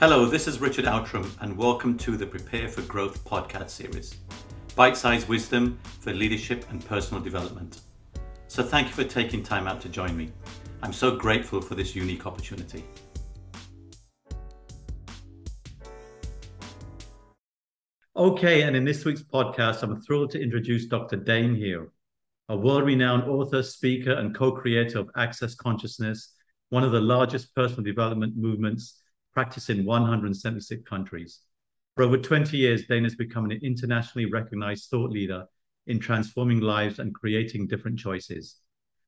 Hello, this is Richard Outram, and welcome to the Prepare for Growth podcast series bite sized wisdom for leadership and personal development. So, thank you for taking time out to join me. I'm so grateful for this unique opportunity. Okay, and in this week's podcast, I'm thrilled to introduce Dr. Dain Heer, a world renowned author, speaker, and co creator of Access Consciousness, one of the largest personal development movements practiced in 176 countries. For over 20 years, Dain has become an internationally recognized thought leader in transforming lives and creating different choices,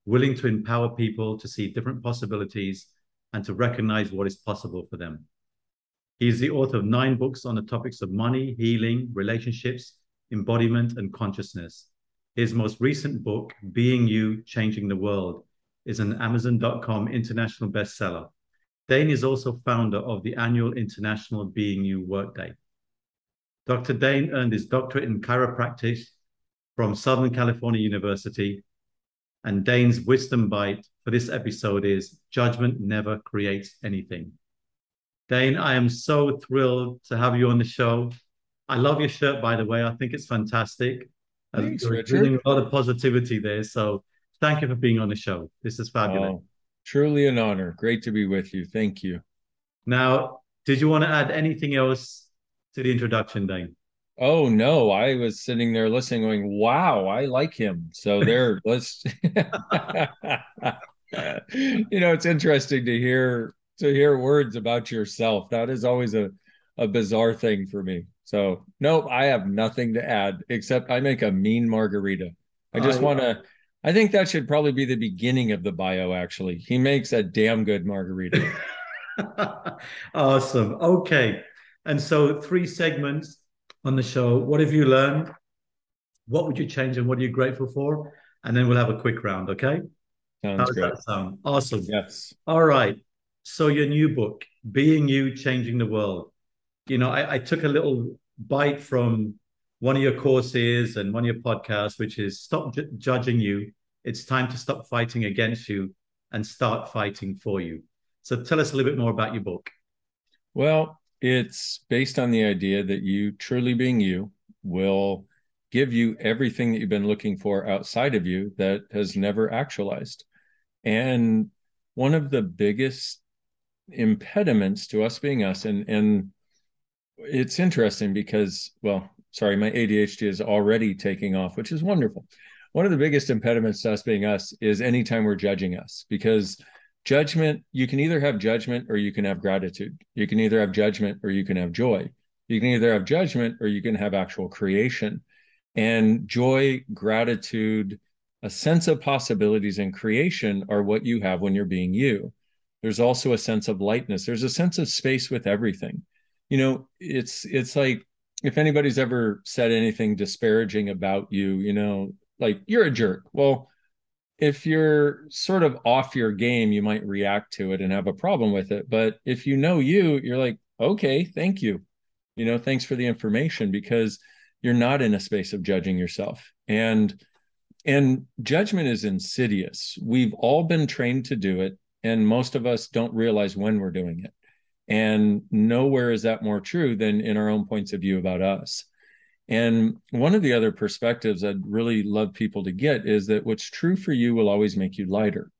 willing to empower people to see different possibilities and to recognize what is possible for them. He is the author of nine books on the topics of money, healing, relationships, embodiment, and consciousness. His most recent book, Being You, Changing the World, is an Amazon.com international bestseller. Dain is also founder of the annual International Being You Workday. Dr. Dain earned his doctorate in chiropractic from Southern California University. And Dain's wisdom bite for this episode is judgment never creates anything. Dain, I am so thrilled to have you on the show. I love your shirt, by the way. I think it's fantastic. Thanks, Richard. A lot of positivity there. So thank you for being on the show. This is fabulous. Oh, truly an honor. Great to be with you. Thank you. Now, did you want to add anything else to the introduction, Dain? Oh no, I was sitting there listening, going, "Wow, I like him." So there, let's. you know, it's interesting to hear to hear words about yourself. That is always a, a bizarre thing for me. So, nope, I have nothing to add except I make a mean margarita. I just want to, I think that should probably be the beginning of the bio, actually. He makes a damn good margarita. awesome. Okay. And so, three segments on the show. What have you learned? What would you change and what are you grateful for? And then we'll have a quick round. Okay. Sounds great. That sound? Awesome. Yes. All right. So your new book, Being You, Changing the World. You know, I, I took a little bite from one of your courses and one of your podcasts, which is Stop J- Judging You. It's time to stop fighting against you and start fighting for you. So tell us a little bit more about your book. Well, it's based on the idea that you truly being you will give you everything that you've been looking for outside of you that has never actualized. And one of the biggest impediments to us being us and and it's interesting because well sorry my adhd is already taking off which is wonderful. One of the biggest impediments to us being us is anytime we're judging us because judgment you can either have judgment or you can have gratitude. You can either have judgment or you can have joy. You can either have judgment or you can have actual creation. And joy gratitude a sense of possibilities and creation are what you have when you're being you. There's also a sense of lightness. There's a sense of space with everything. You know it's it's like if anybody's ever said anything disparaging about you you know like you're a jerk. Well if you're sort of off your game you might react to it and have a problem with it. But if you know you you're like okay thank you. You know thanks for the information because you're not in a space of judging yourself. And and judgment is insidious. We've all been trained to do it and most of us don't realize when we're doing it and nowhere is that more true than in our own points of view about us. And one of the other perspectives i'd really love people to get is that what's true for you will always make you lighter.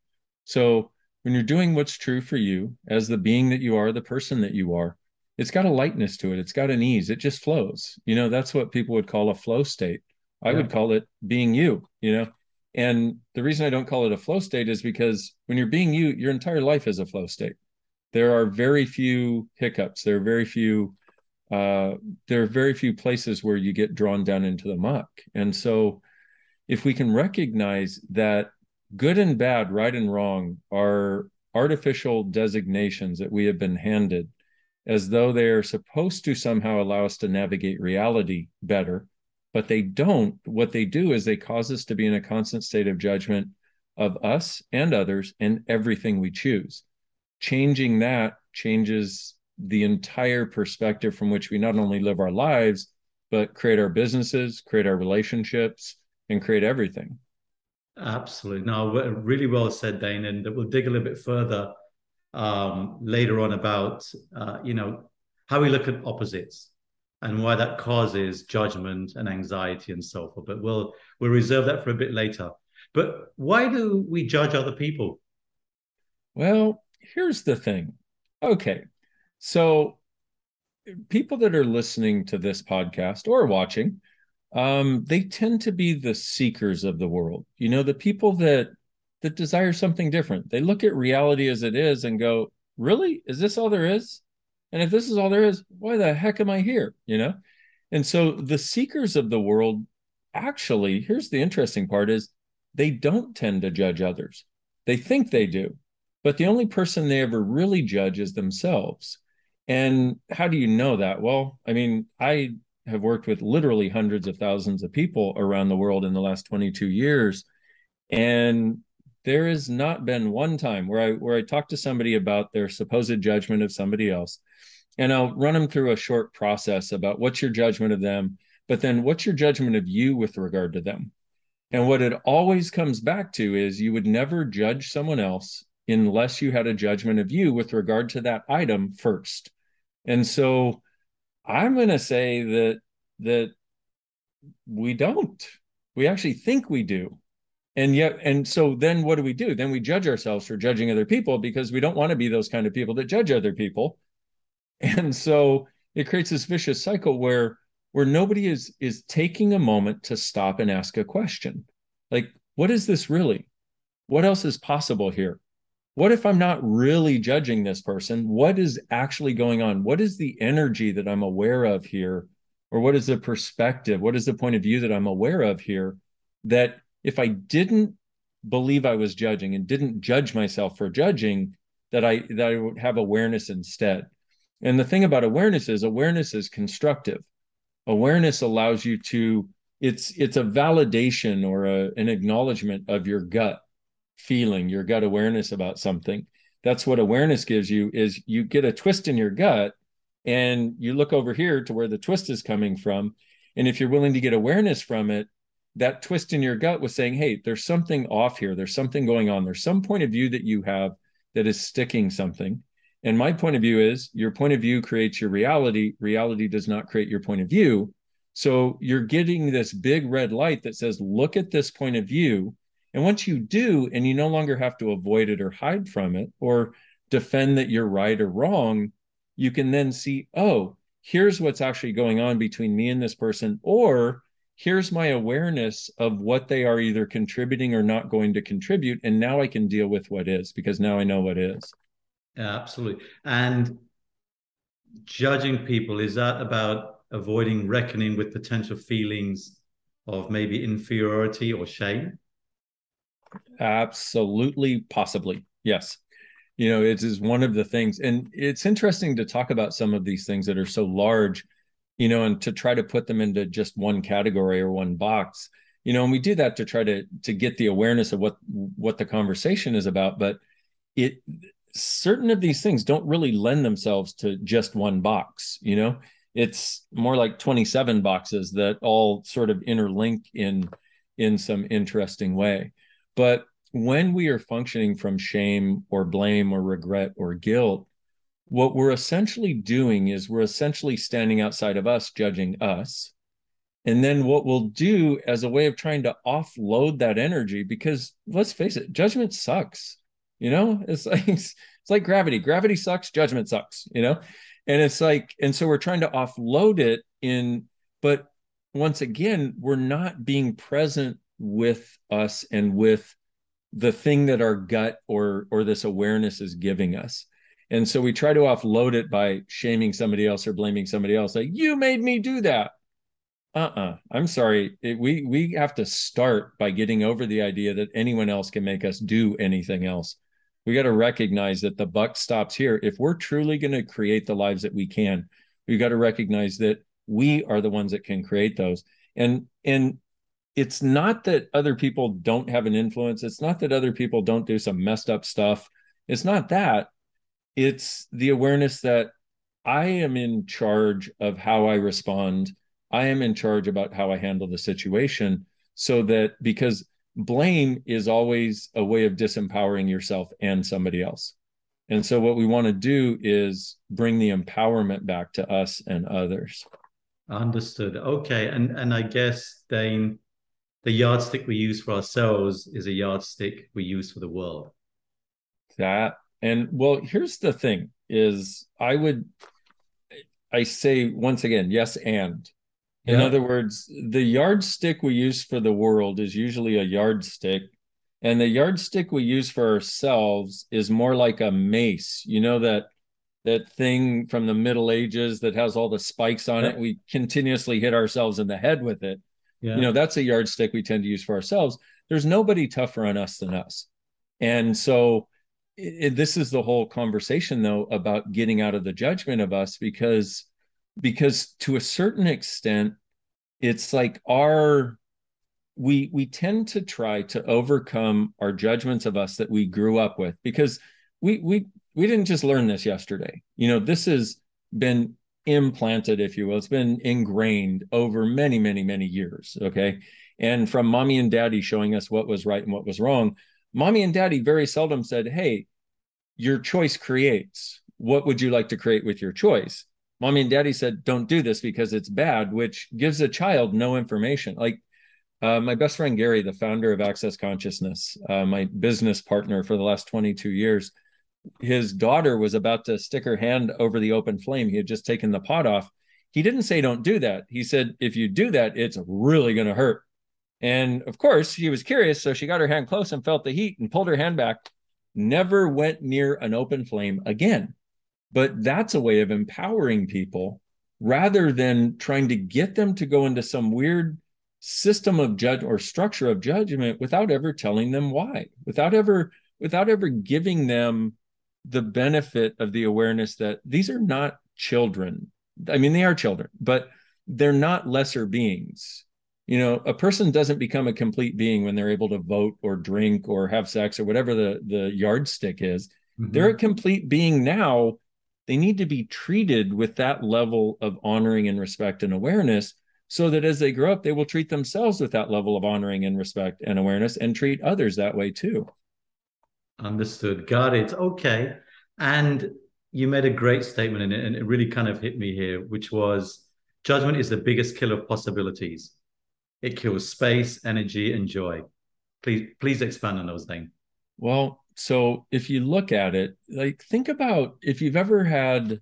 So when you're doing what's true for you as the being that you are the person that you are it's got a lightness to it. It's got an ease. It just flows. You know that's what people would call a flow state. I yeah. would call it being you you know? And the reason I don't call it a flow state is because when you're being you, your entire life is a flow state. There are very few hiccups. There are very few. Uh, there are very few places where you get drawn down into the muck. And so, if we can recognize that good and bad, right and wrong, are artificial designations that we have been handed, as though they are supposed to somehow allow us to navigate reality better but they don't. What they do is they cause us to be in a constant state of judgment of us and others and everything we choose. Changing that changes the entire perspective from which we not only live our lives, but create our businesses, create our relationships, and create everything. Absolutely. No, really well said, Dain. And we'll dig a little bit further um, later on about, uh, you know, how we look at opposites and why that causes judgment and anxiety and so forth. But we'll we'll reserve that for a bit later. But why do we judge other people? Well, here's the thing. Okay. So people that are listening to this podcast or watching, um, they tend to be the seekers of the world. You know, the people that that desire something different. They look at reality as it is and go, "Really? Is this all there is?" And if this is all there is, why the heck am I here? You know? And so the seekers of the world actually, here's the interesting part is they don't tend to judge others. They think they do, but the only person they ever really judge is themselves. And how do you know that? Well, I mean, I have worked with literally hundreds of thousands of people around the world in the last 22 years. And there has not been one time where I where I talk to somebody about their supposed judgment of somebody else and I'll run them through a short process about what's your judgment of them, but then what's your judgment of you with regard to them. And what it always comes back to is you would never judge someone else unless you had a judgment of you with regard to that item first. And so I'm going to say that that we don't. We actually think we do. And yet and so then what do we do? Then we judge ourselves for judging other people because we don't want to be those kind of people that judge other people and so it creates this vicious cycle where where nobody is is taking a moment to stop and ask a question like what is this really what else is possible here what if i'm not really judging this person? What is actually going on? What is the energy that i'm aware of here? Or what is the perspective? What is the point of view that i'm aware of here that if i didn't believe i was judging and didn't judge myself for judging that i that i would have awareness instead? And the thing about awareness is awareness is constructive. Awareness allows you to it's it's a validation or a, an acknowledgement of your gut feeling, your gut awareness about something. That's what awareness gives you is you get a twist in your gut and you look over here to where the twist is coming from and if you're willing to get awareness from it that twist in your gut was saying hey there's something off here there's something going on there's some point of view that you have that is sticking something and my point of view is your point of view creates your reality. Reality does not create your point of view. So you're getting this big red light that says, look at this point of view. And once you do, and you no longer have to avoid it or hide from it or defend that you're right or wrong, you can then see, oh, here's what's actually going on between me and this person. Or here's my awareness of what they are either contributing or not going to contribute. And now I can deal with what is because now I know what is. Absolutely. And judging people, is that about avoiding reckoning with potential feelings of maybe inferiority or shame? Absolutely, possibly. Yes. You know, it is one of the things, and it's interesting to talk about some of these things that are so large, you know, and to try to put them into just one category or one box. You know, and we do that to try to to get the awareness of what what the conversation is about. But it certain of these things don't really lend themselves to just one box you know it's more like 27 boxes that all sort of interlink in in some interesting way but when we are functioning from shame or blame or regret or guilt what we're essentially doing is we're essentially standing outside of us judging us. And then what we'll do as a way of trying to offload that energy because let's face it judgment sucks you know? It's like it's, it's like gravity. Gravity sucks judgment sucks you know? And it's like and so we're trying to offload it in but once again we're not being present with us and with the thing that our gut or or this awareness is giving us. And so we try to offload it by shaming somebody else or blaming somebody else like you made me do that. Uh-uh. I'm sorry. It, we we have to start by getting over the idea that anyone else can make us do anything else. We got to recognize that the buck stops here. If we're truly going to create the lives that we can, we got to recognize that we are the ones that can create those. And and it's not that other people don't have an influence. It's not that other people don't do some messed up stuff. It's not that. It's the awareness that I am in charge of how I respond. I am in charge about how I handle the situation so that because blame is always a way of disempowering yourself and somebody else. And so what we want to do is bring the empowerment back to us and others. Understood. Okay. And and I guess Dain, the yardstick we use for ourselves is a yardstick we use for the world. That and well, here's the thing is I would I say once again, yes, and in yeah. other words, the yardstick we use for the world is usually a yardstick and the yardstick we use for ourselves is more like a mace you know that that thing from the middle ages that has all the spikes on yeah. it we continuously hit ourselves in the head with it yeah. you know that's a yardstick we tend to use for ourselves. There's nobody tougher on us than us. And so it, this is the whole conversation though about getting out of the judgment of us because because to a certain extent it's like our we we tend to try to overcome our judgments of us that we grew up with because we we we didn't just learn this yesterday. You know this has been implanted if you will. It's been ingrained over many many many years okay? And from mommy and daddy showing us what was right and what was wrong mommy and daddy very seldom said hey your choice creates. What would you like to create with your choice? Mommy and daddy said don't do this because it's bad which gives a child no information. Like uh, my best friend Gary, the founder of Access Consciousness, uh, my business partner for the last 22 years, his daughter was about to stick her hand over the open flame. He had just taken the pot off. He didn't say, Don't do that. He said, If you do that, it's really going to hurt. And of course, she was curious. So she got her hand close and felt the heat and pulled her hand back. Never went near an open flame again. But that's a way of empowering people rather than trying to get them to go into some weird system of judge or structure of judgment without ever telling them why without ever without ever giving them the benefit of the awareness that these are not children i mean they are children but they're not lesser beings you know a person doesn't become a complete being when they're able to vote or drink or have sex or whatever the the yardstick is mm-hmm. they're a complete being now they need to be treated with that level of honoring and respect and awareness so that as they grow up, they will treat themselves with that level of honoring and respect and awareness and treat others that way too. Understood. Got it. Okay. And you made a great statement in it, and it really kind of hit me here, which was judgment is the biggest killer of possibilities. It kills space, energy, and joy. Please, please expand on those things. Well, so if you look at it, like think about if you've ever had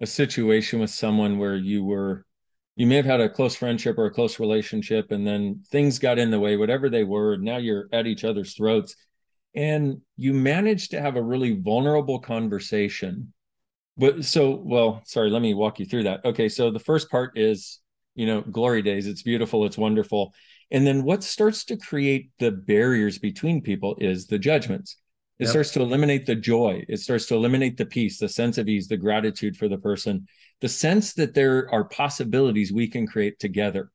a situation with someone where you were you may have had a close friendship or a close relationship and then things got in the way whatever they were now you're at each other's throats and you managed to have a really vulnerable conversation. But so well sorry let me walk you through that. Okay so the first part is you know glory days. It's beautiful. It's wonderful. And then what starts to create the barriers between people is the judgments. It yep. starts to eliminate the joy. It starts to eliminate the peace the sense of ease the gratitude for the person the sense that there are possibilities we can create together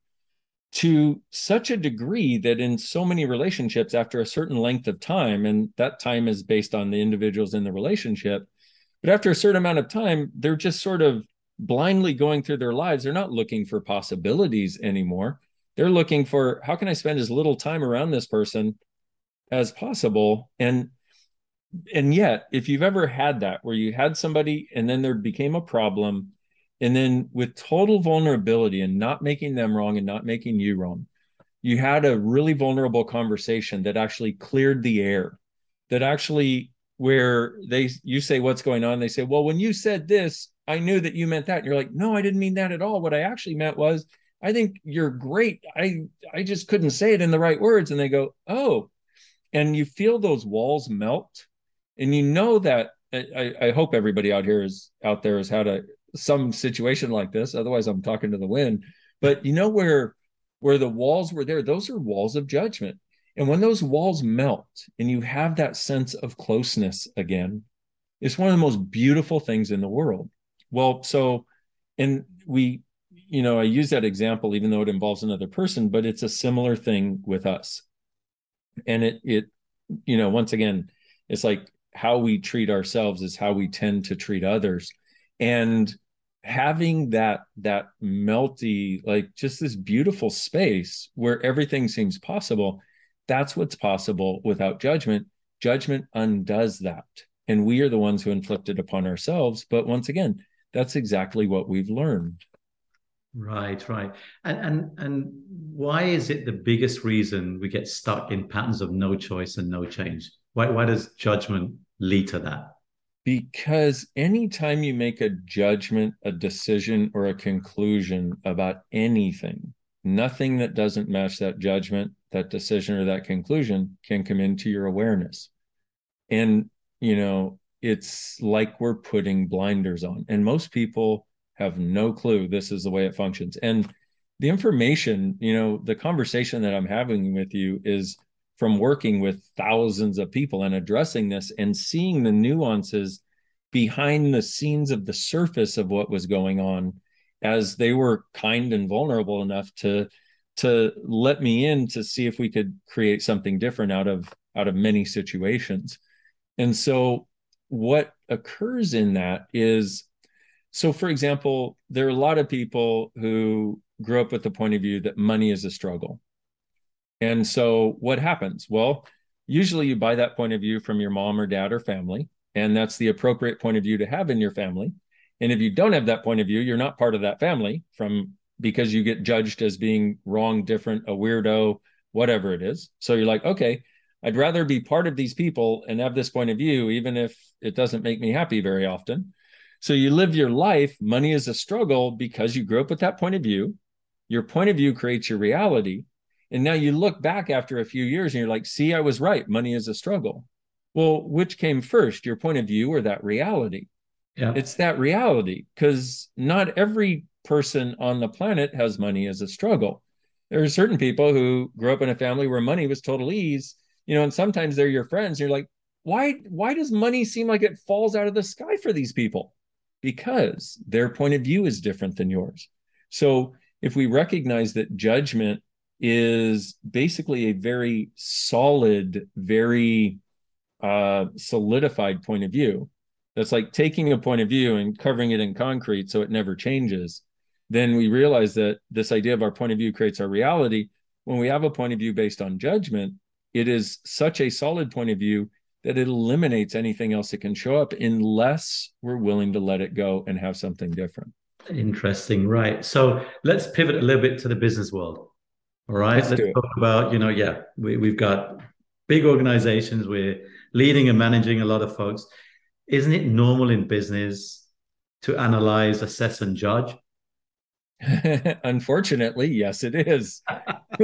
to such a degree that in so many relationships after a certain length of time and that time is based on the individuals in the relationship but after a certain amount of time they're just sort of blindly going through their lives. They're not looking for possibilities anymore. They're looking for how can i spend as little time around this person as possible? And and yet if you've ever had that where you had somebody and then there became a problem and then with total vulnerability and not making them wrong and not making you wrong you had a really vulnerable conversation that actually cleared the air that actually where they you say what's going on they say well when you said this i knew that you meant that. And you're like no i didn't mean that at all. What i actually meant was i think you're great. I i just couldn't say it in the right words. And they go oh. And you feel those walls melt. And you know that I, I hope everybody out here is out there has had a some situation like this. Otherwise, I'm talking to the wind. But you know where where the walls were there, those are walls of judgment. And when those walls melt and you have that sense of closeness again, it's one of the most beautiful things in the world. Well, so and we, you know, I use that example even though it involves another person, but it's a similar thing with us. And it it, you know, once again, it's like how we treat ourselves is how we tend to treat others and having that that melty like just this beautiful space where everything seems possible that's what's possible without judgment. Judgment undoes that. And we are the ones who inflict it upon ourselves. But once again that's exactly what we've learned. Right right. And and and why is it the biggest reason we get stuck in patterns of no choice and no change? Why why does judgment lead to that because anytime you make a judgment a decision or a conclusion about anything nothing that doesn't match that judgment that decision or that conclusion can come into your awareness. And you know it's like we're putting blinders on. And most people have no clue this is the way it functions. And the information you know the conversation that i'm having with you is from working with thousands of people and addressing this and seeing the nuances behind the scenes of the surface of what was going on as they were kind and vulnerable enough to to let me in to see if we could create something different out of out of many situations. And so what occurs in that is so for example there are a lot of people who grew up with the point of view that money is a struggle and so what happens well usually you buy that point of view from your mom or dad or family and that's the appropriate point of view to have in your family and if you don't have that point of view you're not part of that family from because you get judged as being wrong different a weirdo whatever it is so you're like okay I'd rather be part of these people and have this point of view, even if it doesn't make me happy very often. So you live your life, money is a struggle because you grew up with that point of view. Your point of view creates your reality. And now you look back after a few years and you're like, see, I was right. Money is a struggle. Well, which came first, your point of view or that reality? Yeah. It's that reality because not every person on the planet has money as a struggle. There are certain people who grew up in a family where money was total ease you know and sometimes they're your friends you're like why why does money seem like it falls out of the sky for these people because their point of view is different than yours so if we recognize that judgment is basically a very solid very uh, solidified point of view that's like taking a point of view and covering it in concrete so it never changes then we realize that this idea of our point of view creates our reality when we have a point of view based on judgment it is such a solid point of view that it eliminates anything else that can show up unless we're willing to let it go and have something different. Interesting. Right. So let's pivot a little bit to the business world. All right. Let's, let's talk about, you know, yeah, we, we've got big organizations. We're leading and managing a lot of folks. Isn't it normal in business to analyze, assess, and judge? Unfortunately, yes, it is.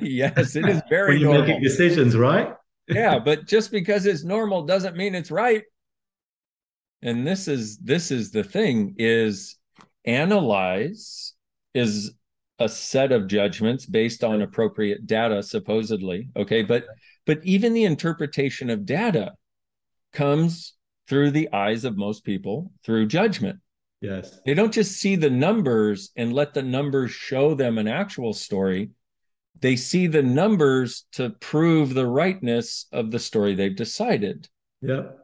yes, it is very when you're normal. making decisions, right? yeah, but just because it's normal doesn't mean it's right. And this is this is the thing is analyze is a set of judgments based on appropriate data supposedly okay but but even the interpretation of data comes through the eyes of most people through judgment Yes. They don't just see the numbers and let the numbers show them an actual story. They see the numbers to prove the rightness of the story they've decided. yep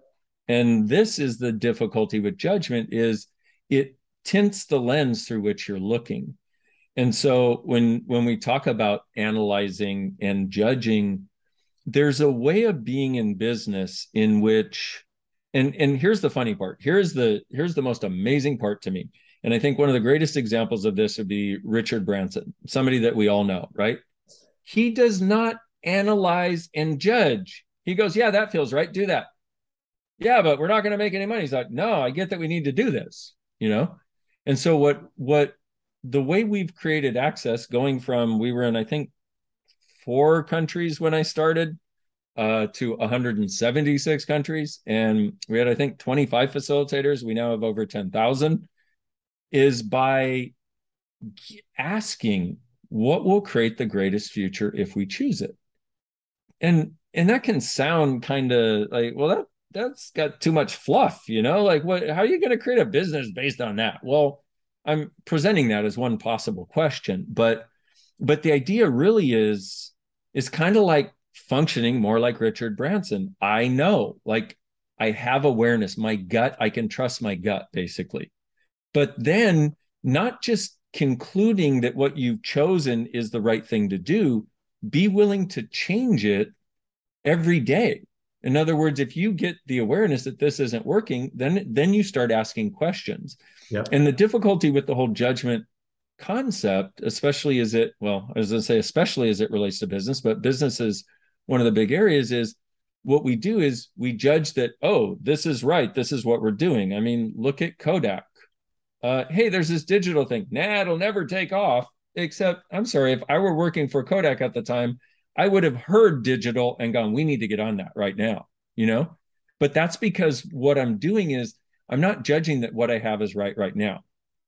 And this is the difficulty with judgment is it tints the lens through which you're looking. And so when when we talk about analyzing and judging, there's a way of being in business in which and and here's the funny part. Here's the here's the most amazing part to me. And i think one of the greatest examples of this would be richard branson somebody that we all know right? He does not analyze and judge. He goes yeah that feels right. Do that. Yeah but we're not going to make any money. He's like no i get that we need to do this you know? And so what what the way we've created access going from we were in i think four countries when i started uh, to 176 countries, and we had I think 25 facilitators. We now have over 10,000. Is by asking what will create the greatest future if we choose it, and and that can sound kind of like well that that's got too much fluff, you know. Like what? How are you going to create a business based on that? Well, I'm presenting that as one possible question, but but the idea really is is kind of like functioning more like Richard Branson. I know, like I have awareness, my gut, I can trust my gut basically. But then not just concluding that what you've chosen is the right thing to do, be willing to change it every day. In other words, if you get the awareness that this isn't working, then then you start asking questions. And the difficulty with the whole judgment concept, especially as it well, as I say, especially as it relates to business, but business is one of the big areas. Is what we do is we judge that oh, this is right, this is what we're doing. I mean, look at Kodak. Uh, hey, there's this digital thing. Nah, it'll never take off. Except, I'm sorry, if I were working for Kodak at the time, I would have heard digital and gone, we need to get on that right now, you know? But that's because what I'm doing is I'm not judging that what I have is right right now.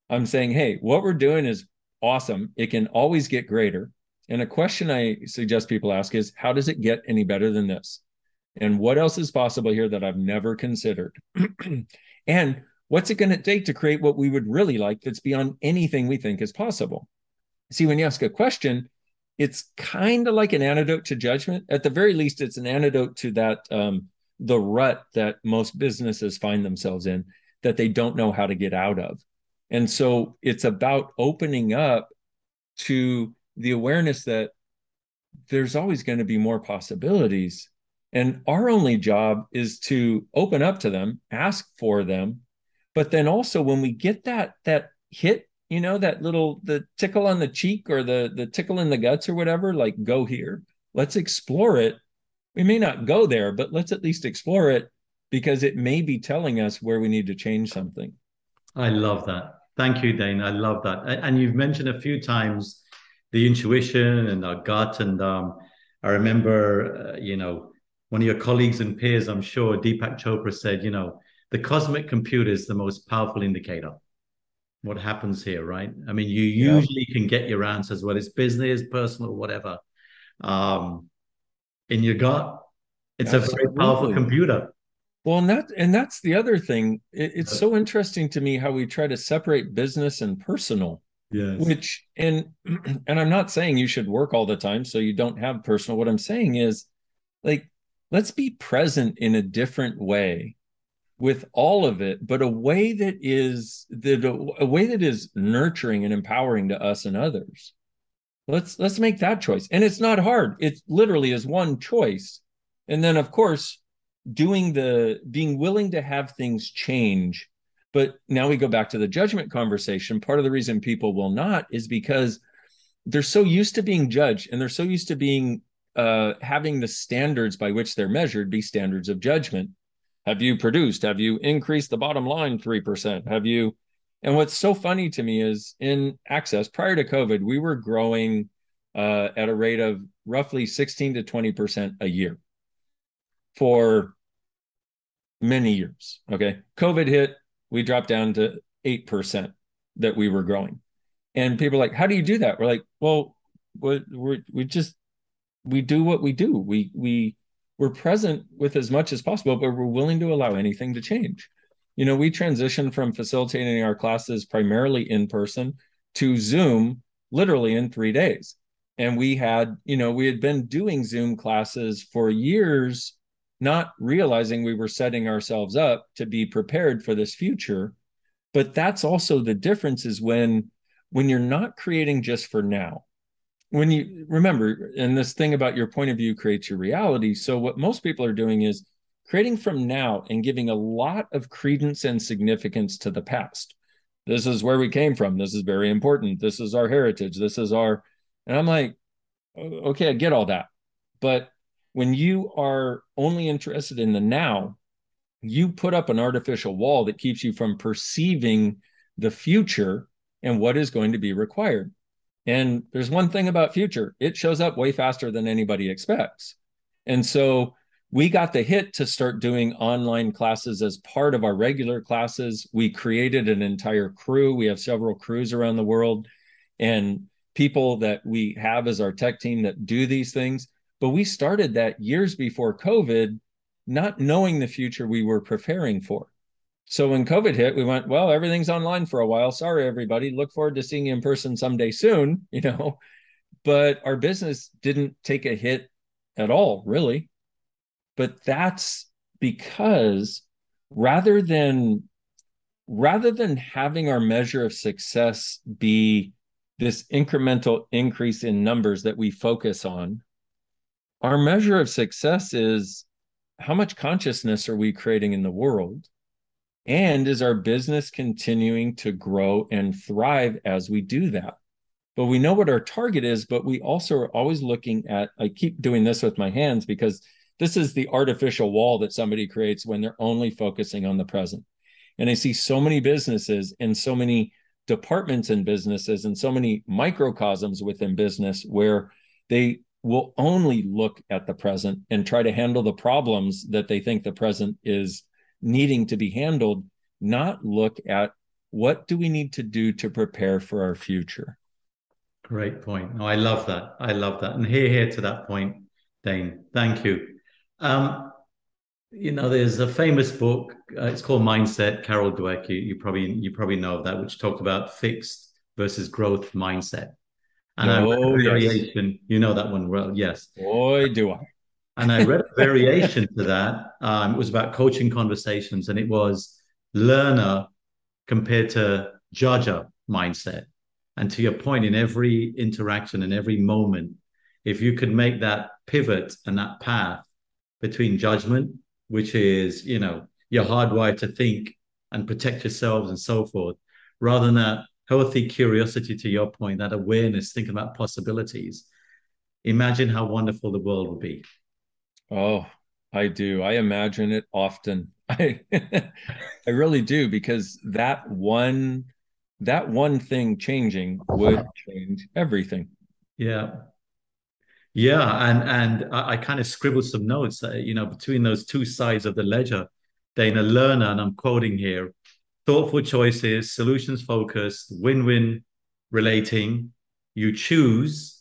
I'm saying, hey, what we're doing is awesome. It can always get greater. And a question I suggest people ask is, how does it get any better than this? And what else is possible here that I've never considered? and what's it going to take to create what we would really like that's beyond anything we think is possible? See, when you ask a question, it's kind of like an antidote to judgment. At the very least, it's an antidote to that um, the rut that most businesses find themselves in that they don't know how to get out of. And so it's about opening up to the awareness that there's always going to be more possibilities. And our only job is to open up to them, ask for them. But then also when we get that that hit you know that little the tickle on the cheek or the the tickle in the guts or whatever like go here let's explore it we may not go there but let's at least explore it because it may be telling us where we need to change something i love that thank you Dain i love that and you've mentioned a few times the intuition and our gut and um, i remember uh, you know one of your colleagues and peers i'm sure deepak chopra said you know the cosmic computer is the most powerful indicator what happens here, right? I mean, you usually yeah. can get your answers, whether it's business, personal, whatever. Um, in your gut, it's Absolutely. a very powerful computer. Well, and that and that's the other thing. It, it's so interesting to me how we try to separate business and personal. Yes. Which and and I'm not saying you should work all the time so you don't have personal. What I'm saying is, like, let's be present in a different way with all of it, but a way that is that a, a way that is nurturing and empowering to us and others. Let's let's make that choice. And it's not hard. It literally is one choice. And then of course, doing the being willing to have things change. But now we go back to the judgment conversation. Part of the reason people will not is because they're so used to being judged and they're so used to being uh, having the standards by which they're measured be standards of judgment have you produced? Have you increased the bottom line 3%? Have you? And what's so funny to me is in access prior to COVID, we were growing uh, at a rate of roughly 16 to 20% a year for many years. Okay. COVID hit, we dropped down to 8% that we were growing. And people are like, how do you do that? We're like, well, we we just, we do what we do. We, we, we're present with as much as possible, but we're willing to allow anything to change. You know, we transitioned from facilitating our classes primarily in person to Zoom literally in three days. And we had, you know, we had been doing Zoom classes for years, not realizing we were setting ourselves up to be prepared for this future. But that's also the difference is when when you're not creating just for now, when you remember, and this thing about your point of view creates your reality. So, what most people are doing is creating from now and giving a lot of credence and significance to the past. This is where we came from. This is very important. This is our heritage. This is our, and I'm like, okay, I get all that. But when you are only interested in the now, you put up an artificial wall that keeps you from perceiving the future and what is going to be required. And there's one thing about future, it shows up way faster than anybody expects. And so we got the hit to start doing online classes as part of our regular classes. We created an entire crew. We have several crews around the world and people that we have as our tech team that do these things. But we started that years before COVID, not knowing the future we were preparing for. So when COVID hit, we went, well, everything's online for a while. Sorry, everybody. Look forward to seeing you in person someday soon, you know. But our business didn't take a hit at all, really. But that's because rather than rather than having our measure of success be this incremental increase in numbers that we focus on, our measure of success is how much consciousness are we creating in the world? And is our business continuing to grow and thrive as we do that? But we know what our target is, but we also are always looking at, I keep doing this with my hands because this is the artificial wall that somebody creates when they're only focusing on the present. And I see so many businesses and so many departments in businesses and so many microcosms within business where they will only look at the present and try to handle the problems that they think the present is needing to be handled, not look at what do we need to do to prepare for our future. Great point. Oh, I love that. I love that. And here, here to that point, Dain. Thank you. Um, you know, there's a famous book. Uh, it's called Mindset. Carol Dweck. You, you, probably you probably know of that, which talked about fixed versus growth mindset. And oh, I read a oh, variation. Yes. You know that one well. Yes. Boy, do I. And I read a variation to that. Um, it was about coaching conversations, and it was learner compared to judger mindset. And to your point, in every interaction and every moment, if you could make that pivot and that path between judgment which is, you know, you're hardwired to think and protect yourselves and so forth, rather than that healthy curiosity to your point, that awareness, thinking about possibilities. Imagine how wonderful the world would be. Oh, I do. I imagine it often. I I really do because that one that one thing changing would change everything. Yeah. Yeah, and and I, I kind of scribbled some notes, that, you know, between those two sides of the ledger. Dana learner, and I'm quoting here: thoughtful choices, solutions focused, win-win relating. You choose,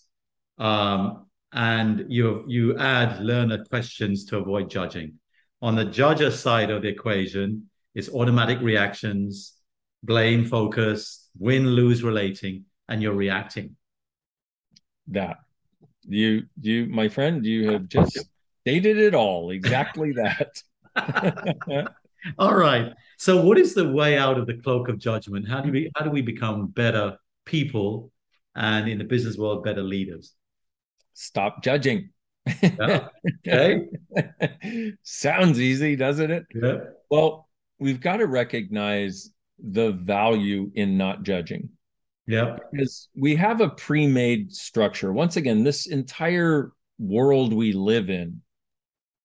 um, and you you add learner questions to avoid judging. On the judger side of the equation, it's automatic reactions, blame focused, win lose relating, and you're reacting. That you, you, my friend, you have just stated it all. Exactly that. all right. So, what is the way out of the cloak of judgment? How do we how do we become better people, and in the business world, better leaders? Stop judging. Yeah. Okay. Sounds easy, doesn't it? Yeah. Well, we've got to recognize the value in not judging. Yeah. Because we have a pre made structure. Once again, this entire world we live in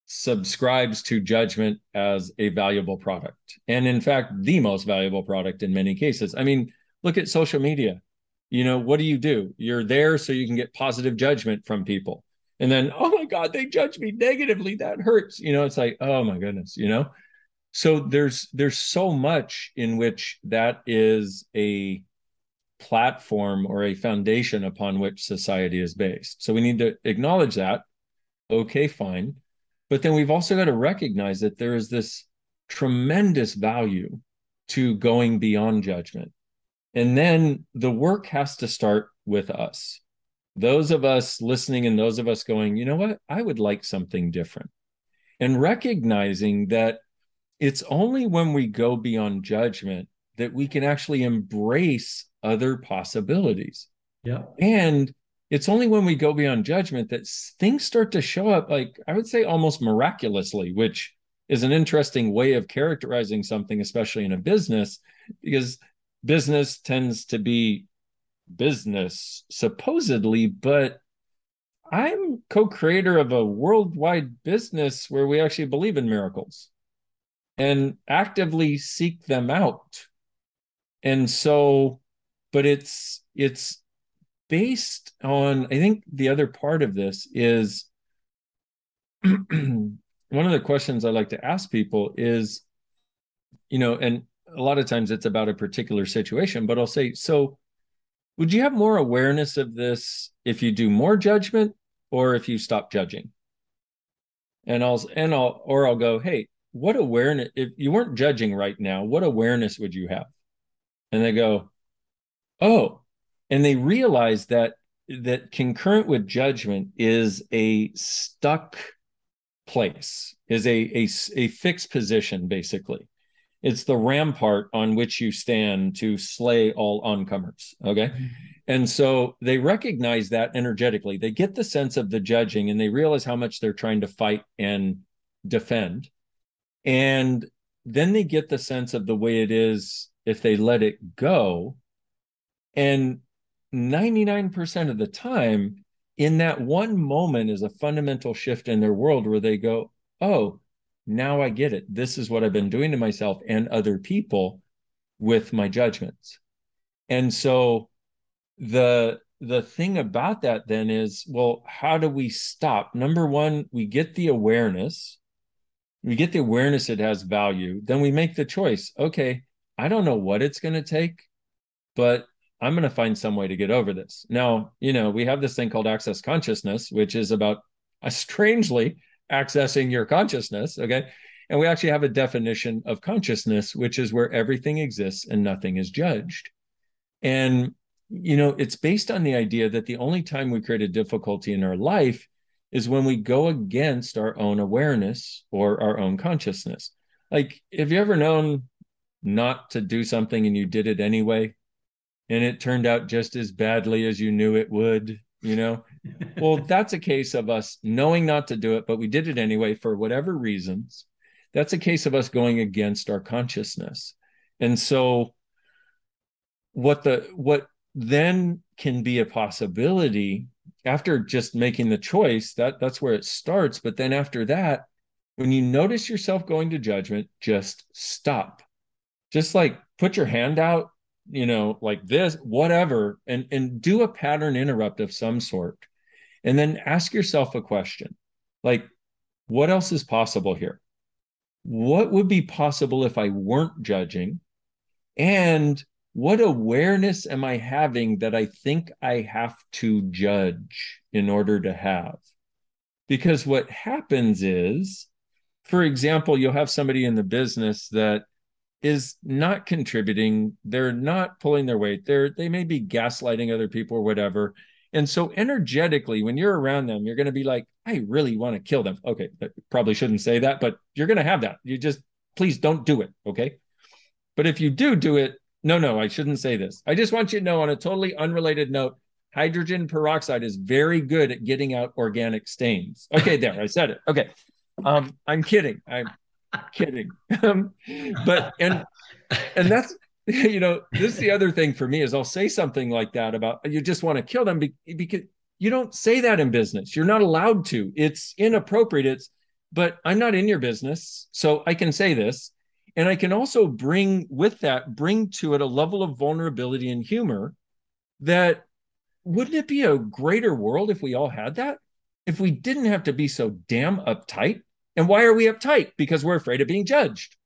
subscribes to judgment as a valuable product. And in fact, the most valuable product in many cases. I mean, look at social media. You know, what do you do? You're there so you can get positive judgment from people. And then, oh my God, they judge me negatively. That hurts. You know, it's like, oh my goodness, you know? So there's there's so much in which that is a platform or a foundation upon which society is based. So we need to acknowledge that. Okay, fine. But then we've also got to recognize that there is this tremendous value to going beyond judgment. And then the work has to start with us. Those of us listening and those of us going, you know what? I would like something different. And recognizing that it's only when we go beyond judgment that we can actually embrace other possibilities. Yeah. And it's only when we go beyond judgment that things start to show up, like I would say almost miraculously, which is an interesting way of characterizing something, especially in a business, because business tends to be business supposedly, but I'm co creator of a worldwide business where we actually believe in miracles and actively seek them out. And so but it's it's based on i think the other part of this is one of the questions i like to ask people is you know and a lot of times it's about a particular situation but i'll say so would you have more awareness of this if you do more judgment or if you stop judging? And i'll and i'll or i'll go hey what awareness if you weren't judging right now what awareness would you have? And they go oh and they realize that that concurrent with judgment is a stuck place is a, a, a fixed position basically it's the rampart on which you stand to slay all oncomers okay mm-hmm. and so they recognize that energetically they get the sense of the judging and they realize how much they're trying to fight and defend. And then they get the sense of the way it is if they let it go. And 99% of the time, in that one moment is a fundamental shift in their world where they go, Oh, now I get it. This is what I've been doing to myself and other people with my judgments. And so the the thing about that then is well how do we stop number one we get the awareness we get the awareness it has value then we make the choice okay i don't know what it's going to take but i'm going to find some way to get over this now you know we have this thing called access consciousness which is about uh, strangely accessing your consciousness okay and we actually have a definition of consciousness which is where everything exists and nothing is judged and you know, it's based on the idea that the only time we create a difficulty in our life is when we go against our own awareness or our own consciousness. Like, have you ever known not to do something and you did it anyway? And it turned out just as badly as you knew it would, you know? well, that's a case of us knowing not to do it, but we did it anyway for whatever reasons. That's a case of us going against our consciousness. And so, what the what then can be a possibility after just making the choice that that's where it starts but then after that when you notice yourself going to judgment just stop just like put your hand out you know like this whatever and and do a pattern interrupt of some sort. And then ask yourself a question like what else is possible here? What would be possible if i weren't judging? And what awareness am I having that I think I have to judge in order to have? Because what happens is, for example, you'll have somebody in the business that is not contributing, they're not pulling their weight, they're they may be gaslighting other people or whatever. And so energetically, when you're around them, you're going to be like, I really want to kill them. Okay, probably shouldn't say that, but you're going to have that. You just please don't do it. Okay. But if you do do it, no, no, I shouldn't say this. I just want you to know on a totally unrelated note, hydrogen peroxide is very good at getting out organic stains. Okay, there, I said it. Okay. Um, I'm kidding. I'm kidding. Um, but and and that's you know, this is the other thing for me is I'll say something like that about you just want to kill them because you don't say that in business. You're not allowed to. It's inappropriate. It's but I'm not in your business, so I can say this and I can also bring with that, bring to it a level of vulnerability and humor that wouldn't it be a greater world if we all had that? If we didn't have to be so damn uptight. And why are we uptight? Because we're afraid of being judged.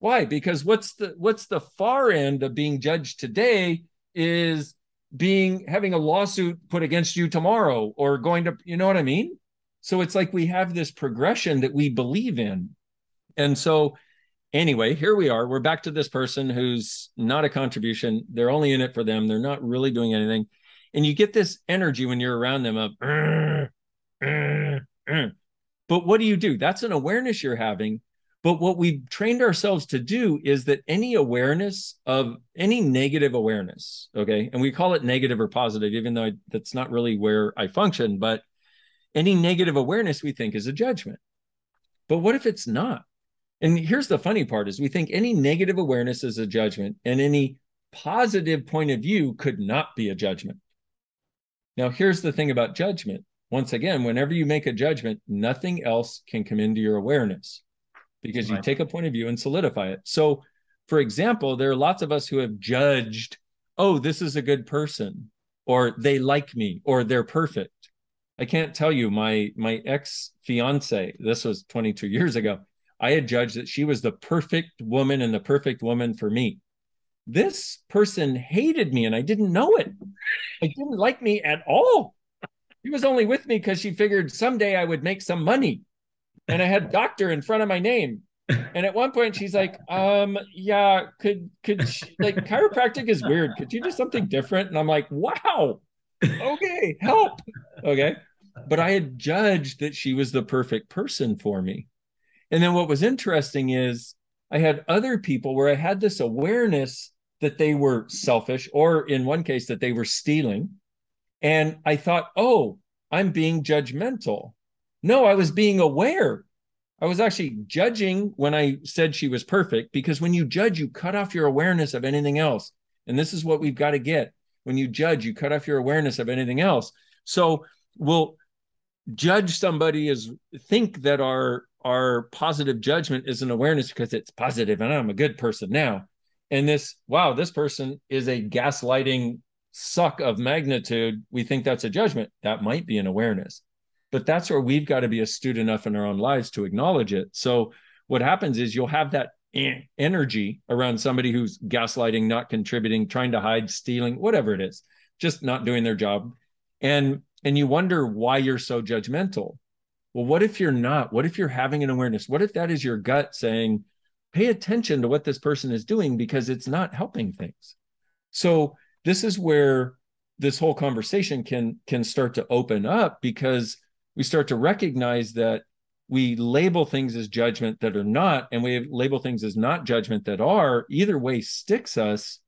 Why? Because what's the what's the far end of being judged today is being having a lawsuit put against you tomorrow or going to you know what I mean? So it's like we have this progression that we believe in. And so anyway, here we are. We're back to this person who's not a contribution. They're only in it for them. They're not really doing anything. And you get this energy when you're around them of, but what do you do? That's an awareness you're having. But what we've trained ourselves to do is that any awareness of any negative awareness, okay, and we call it negative or positive, even though that's not really where I function, but any negative awareness we think is a judgment. But what if it's not? And here's the funny part is we think any negative awareness is a judgment and any positive point of view could not be a judgment. Now, here's the thing about judgment. Once again, whenever you make a judgment, nothing else can come into your awareness because right. you take a point of view and solidify it. So, for example, there are lots of us who have judged, oh, this is a good person, or they like me, or they're perfect. I can't tell you my my ex fiance. This was 22 years ago. I had judged that she was the perfect woman and the perfect woman for me. This person hated me and I didn't know it. I didn't like me at all. She was only with me because she figured someday I would make some money. And I had doctor in front of my name. And at one point she's like, um, yeah, could could she, like chiropractic is weird. Could you do something different? And I'm like, wow, okay, help. Okay. But I had judged that she was the perfect person for me. And then what was interesting is I had other people where I had this awareness that they were selfish, or in one case, that they were stealing. And I thought, oh, I'm being judgmental. No, I was being aware. I was actually judging when I said she was perfect because when you judge, you cut off your awareness of anything else. And this is what we've got to get. When you judge, you cut off your awareness of anything else. So we'll judge somebody as think that our our positive judgment is an awareness because it's positive and I'm a good person now. And this, wow, this person is a gaslighting suck of magnitude. We think that's a judgment. That might be an awareness. But that's where we've got to be astute enough in our own lives to acknowledge it. So what happens is you'll have that energy around somebody who's gaslighting, not contributing, trying to hide, stealing, whatever it is, just not doing their job. And and you wonder why you're so judgmental. Well, what if you're not? What if you're having an awareness? What if that is your gut saying, pay attention to what this person is doing because it's not helping things? So this is where this whole conversation can can start to open up because we start to recognize that we label things as judgment that are not and we label things as not judgment that are. Either way sticks us.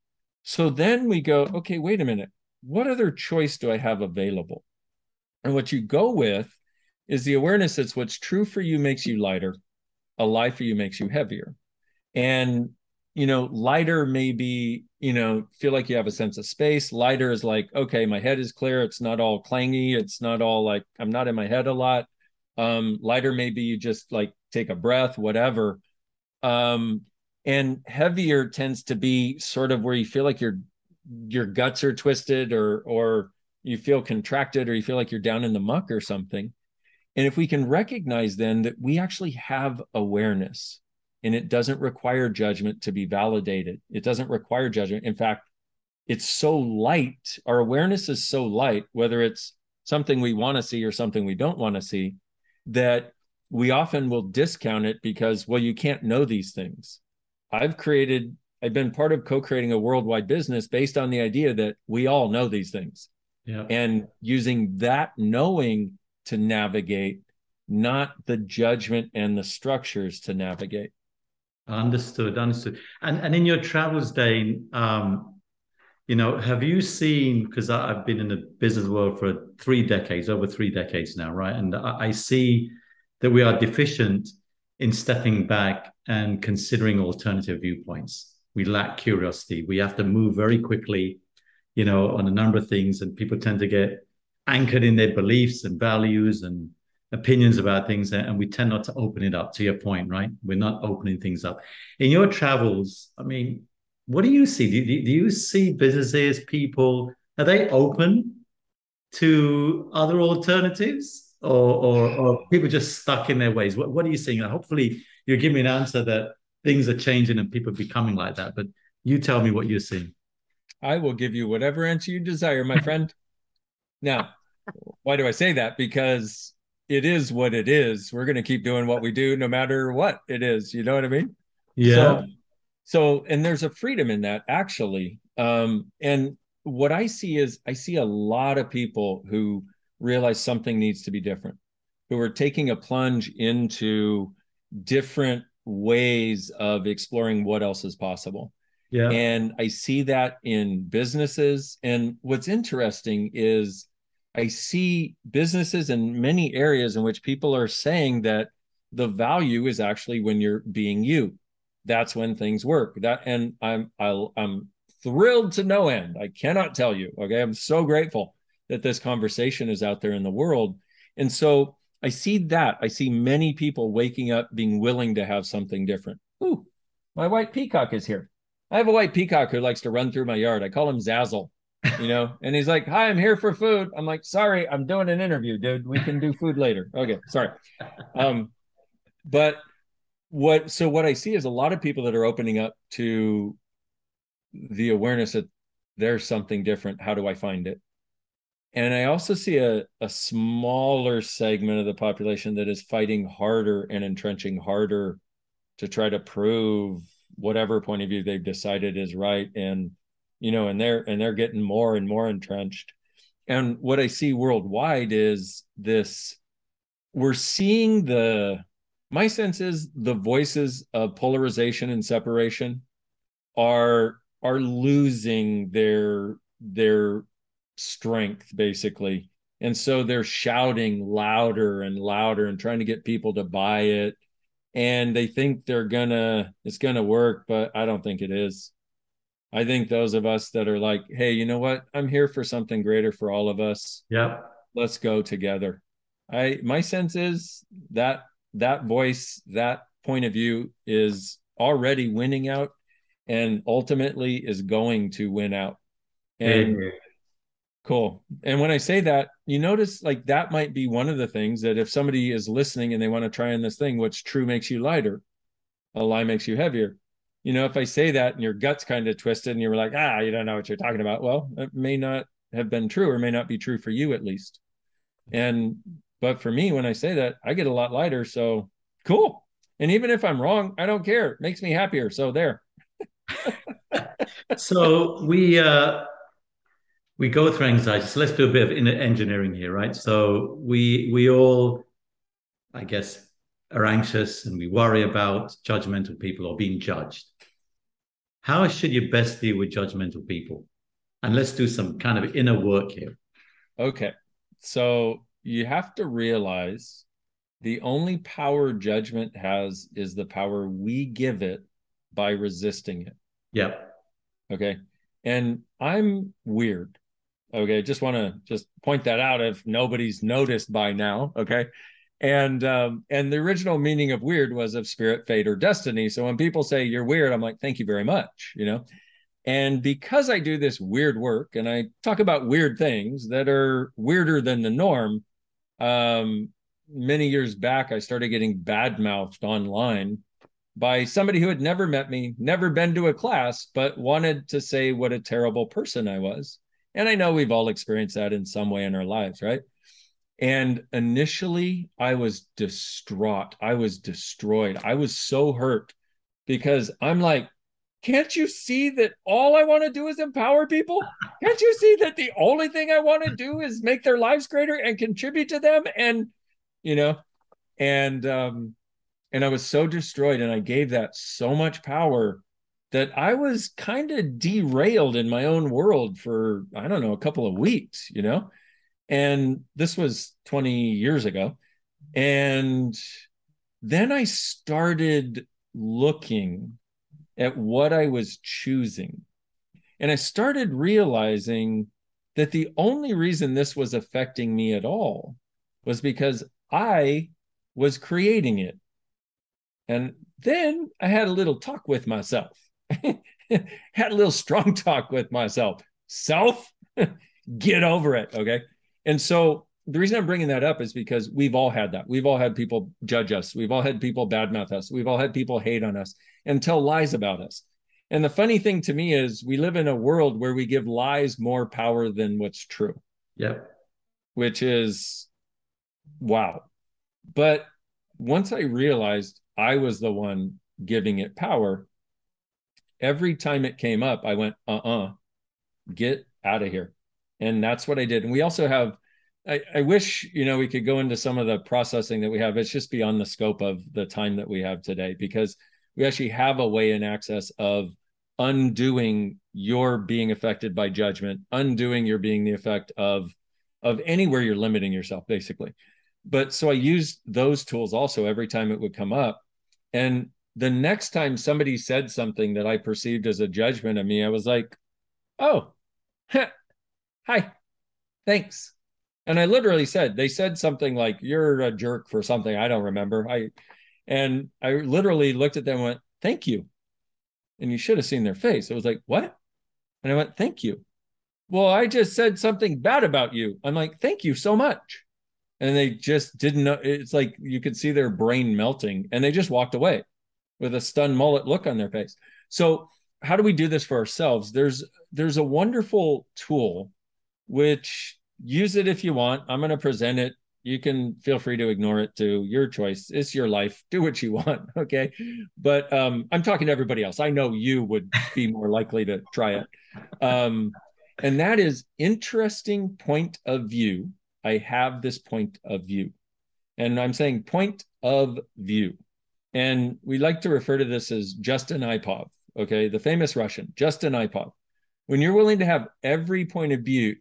So then we go okay wait a minute. What other choice do i have available? And what you go with is the awareness that what's true for you makes you lighter, a lie for you makes you heavier. And, you know, lighter may be, you know, feel like you have a sense of space. Lighter is like, okay, my head is clear. It's not all clangy. It's not all like I'm not in my head a lot. Um, lighter maybe you just like take a breath, whatever. Um, and heavier tends to be sort of where you feel like your your guts are twisted or or you feel contracted or you feel like you're down in the muck or something. And if we can recognize then that we actually have awareness and it doesn't require judgment to be validated, it doesn't require judgment. In fact, it's so light, our awareness is so light, whether it's something we want to see or something we don't want to see, that we often will discount it because, well, you can't know these things. I've created, I've been part of co creating a worldwide business based on the idea that we all know these things yeah. and using that knowing to navigate not the judgment and the structures to navigate understood understood. And and in your travels Dain um you know have you seen because i've been in the business world for three decades over three decades now right? And I, I see that we are deficient in stepping back and considering alternative viewpoints. We lack curiosity. We have to move very quickly you know, on a number of things, and people tend to get anchored in their beliefs and values and opinions about things, and we tend not to open it up. To your point, right? We're not opening things up. In your travels, I mean, what do you see? Do, do, do you see businesses, people, are they open to other alternatives? Or, or, or people just stuck in their ways? What, what are you seeing? Hopefully, you give me an answer that things are changing and people are becoming like that. But you tell me what you're seeing. I will give you whatever answer you desire, my friend. now, why do I say that? Because it is what it is. We're going to keep doing what we do no matter what it is. You know what I mean? Yeah. So, so and there's a freedom in that actually. Um, and what I see is I see a lot of people who realize something needs to be different, who are taking a plunge into different ways of exploring what else is possible. Yeah. And I see that in businesses. And what's interesting is I see businesses in many areas in which people are saying that the value is actually when you're being you. That's when things work. That and I'm I'll, I'm thrilled to no end. I cannot tell you. Okay, I'm so grateful that this conversation is out there in the world. And so I see that. I see many people waking up being willing to have something different. Ooh, my white peacock is here. I have a white peacock who likes to run through my yard. I call him Zazzle, you know, and he's like, Hi, I'm here for food. I'm like, Sorry, I'm doing an interview, dude. We can do food later. Okay, sorry. Um, but what so what I see is a lot of people that are opening up to the awareness that there's something different. How do I find it? And I also see a, a smaller segment of the population that is fighting harder and entrenching harder to try to prove whatever point of view they've decided is right and you know and they're and they're getting more and more entrenched. And what i see worldwide is this we're seeing the my sense is the voices of polarization and separation are are losing their their strength basically. And so they're shouting louder and louder and trying to get people to buy it. And they think they're gonna it's gonna work, but I don't think it is. I think those of us that are like, hey, you know what? I'm here for something greater for all of us. Yeah. Let's go together. I my sense is that that voice, that point of view is already winning out and ultimately is going to win out. And mm-hmm. cool. And when I say that, you notice like that might be one of the things that if somebody is listening and they want to try on this thing, what's true makes you lighter, a lie makes you heavier. You know, if I say that and your gut's kind of twisted and you're like, ah, you don't know what you're talking about. Well, it may not have been true or may not be true for you at least. And but for me, when I say that, I get a lot lighter. So cool. And even if I'm wrong, I don't care. It makes me happier. So there. so we uh we go through anxiety. So let's do a bit of engineering here, right? So we we all, I guess, are anxious and we worry about judgmental people or being judged. How should you best deal with judgmental people? And let's do some kind of inner work here. Okay. So you have to realize the only power judgment has is the power we give it by resisting it. Yep. Okay. And I'm weird. Okay. Just want to just point that out if nobody's noticed by now. Okay. And um, and the original meaning of weird was of spirit, fate, or destiny. So when people say you're weird, I'm like, thank you very much, you know. And because I do this weird work and I talk about weird things that are weirder than the norm, um, many years back, I started getting bad mouthed online by somebody who had never met me, never been to a class, but wanted to say what a terrible person I was. And I know we've all experienced that in some way in our lives, right? And initially, I was distraught. I was destroyed. I was so hurt because I'm like, can't you see that all I want to do is empower people? Can't you see that the only thing I want to do is make their lives greater and contribute to them? And, you know, and, um, and I was so destroyed and I gave that so much power that I was kind of derailed in my own world for, I don't know, a couple of weeks, you know? And this was 20 years ago. And then I started looking at what I was choosing. And I started realizing that the only reason this was affecting me at all was because I was creating it. And then I had a little talk with myself, had a little strong talk with myself. Self, get over it. Okay. And so the reason I'm bringing that up is because we've all had that. We've all had people judge us. We've all had people badmouth us. We've all had people hate on us and tell lies about us. And the funny thing to me is we live in a world where we give lies more power than what's true. Yeah. Which is wow. But once I realized I was the one giving it power, every time it came up, I went, uh uh-uh, uh, get out of here. And that's what I did. And we also have I, I, wish you know we could go into some of the processing that we have. It's just beyond the scope of the time that we have today because we actually have a way in access of undoing your being affected by judgment, undoing your being the effect of of anywhere you're limiting yourself, basically. But so I used those tools also every time it would come up. And the next time somebody said something that I perceived as a judgment of me, I was like, oh, hi, thanks and I literally said they said something like "You're a jerk" for something I don't remember. I and I literally looked at them and went, "Thank you," and you should have seen their face. It was like, "What?" And I went, "Thank you." Well, I just said something bad about you. I'm like, "Thank you so much," and they just didn't know. It's like you could see their brain melting, and they just walked away with a stunned mullet look on their face. So, how do we do this for ourselves? There's there's a wonderful tool which use it if you want. I'm going to present it. You can feel free to ignore it to your choice. It's your life. Do what you want. Okay. But um, I'm talking to everybody else. I know you would be more likely to try it. Um, and that is interesting point of view. I have this point of view. And I'm saying point of view. And we like to refer to this as Justin Ipov, okay, the famous Russian, Justin Ipov. When you're willing to have every point of view,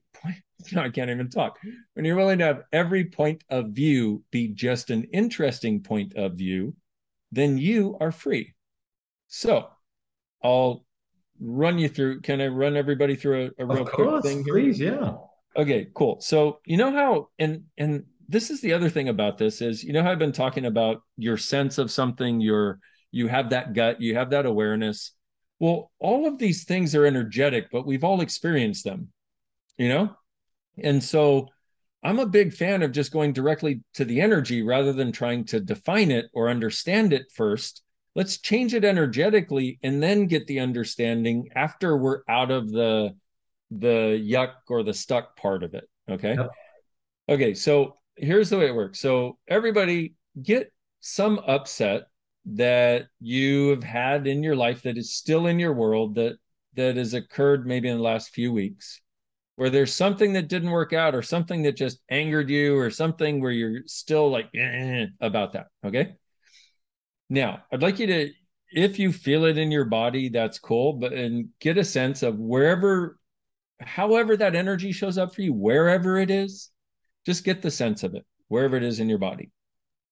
I can't even talk. When you're willing to have every point of view be just an interesting point of view, then you are free. So I'll run you through. Can I run everybody through a, a real quick thing here? Please, yeah. Okay, cool. So you know how and and this is the other thing about this is you know how I've been talking about your sense of something, your you have that gut, you have that awareness. Well, all of these things are energetic, but we've all experienced them, you know? And so I'm a big fan of just going directly to the energy rather than trying to define it or understand it first. Let's change it energetically and then get the understanding after we're out of the the yuck or the stuck part of it. Okay. Yep. Okay. So here's the way it works. So everybody get some upset that you have had in your life that is still in your world that that has occurred maybe in the last few weeks where there's something that didn't work out or something that just angered you or something where you're still like eh, about that okay? Now i'd like you to if you feel it in your body that's cool but and get a sense of wherever however that energy shows up for you wherever it is just get the sense of it wherever it is in your body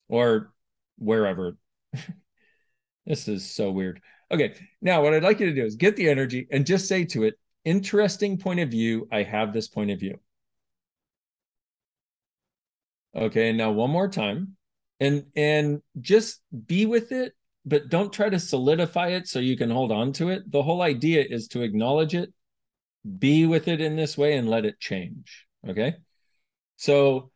or wherever. This is so weird. Okay now what i'd like you to do is get the energy and just say to it interesting point of view. I have this point of view. Okay, now one more time. And and just be with it, but don't try to solidify it so you can hold on to it. The whole idea is to acknowledge it, be with it in this way and let it change. Okay? So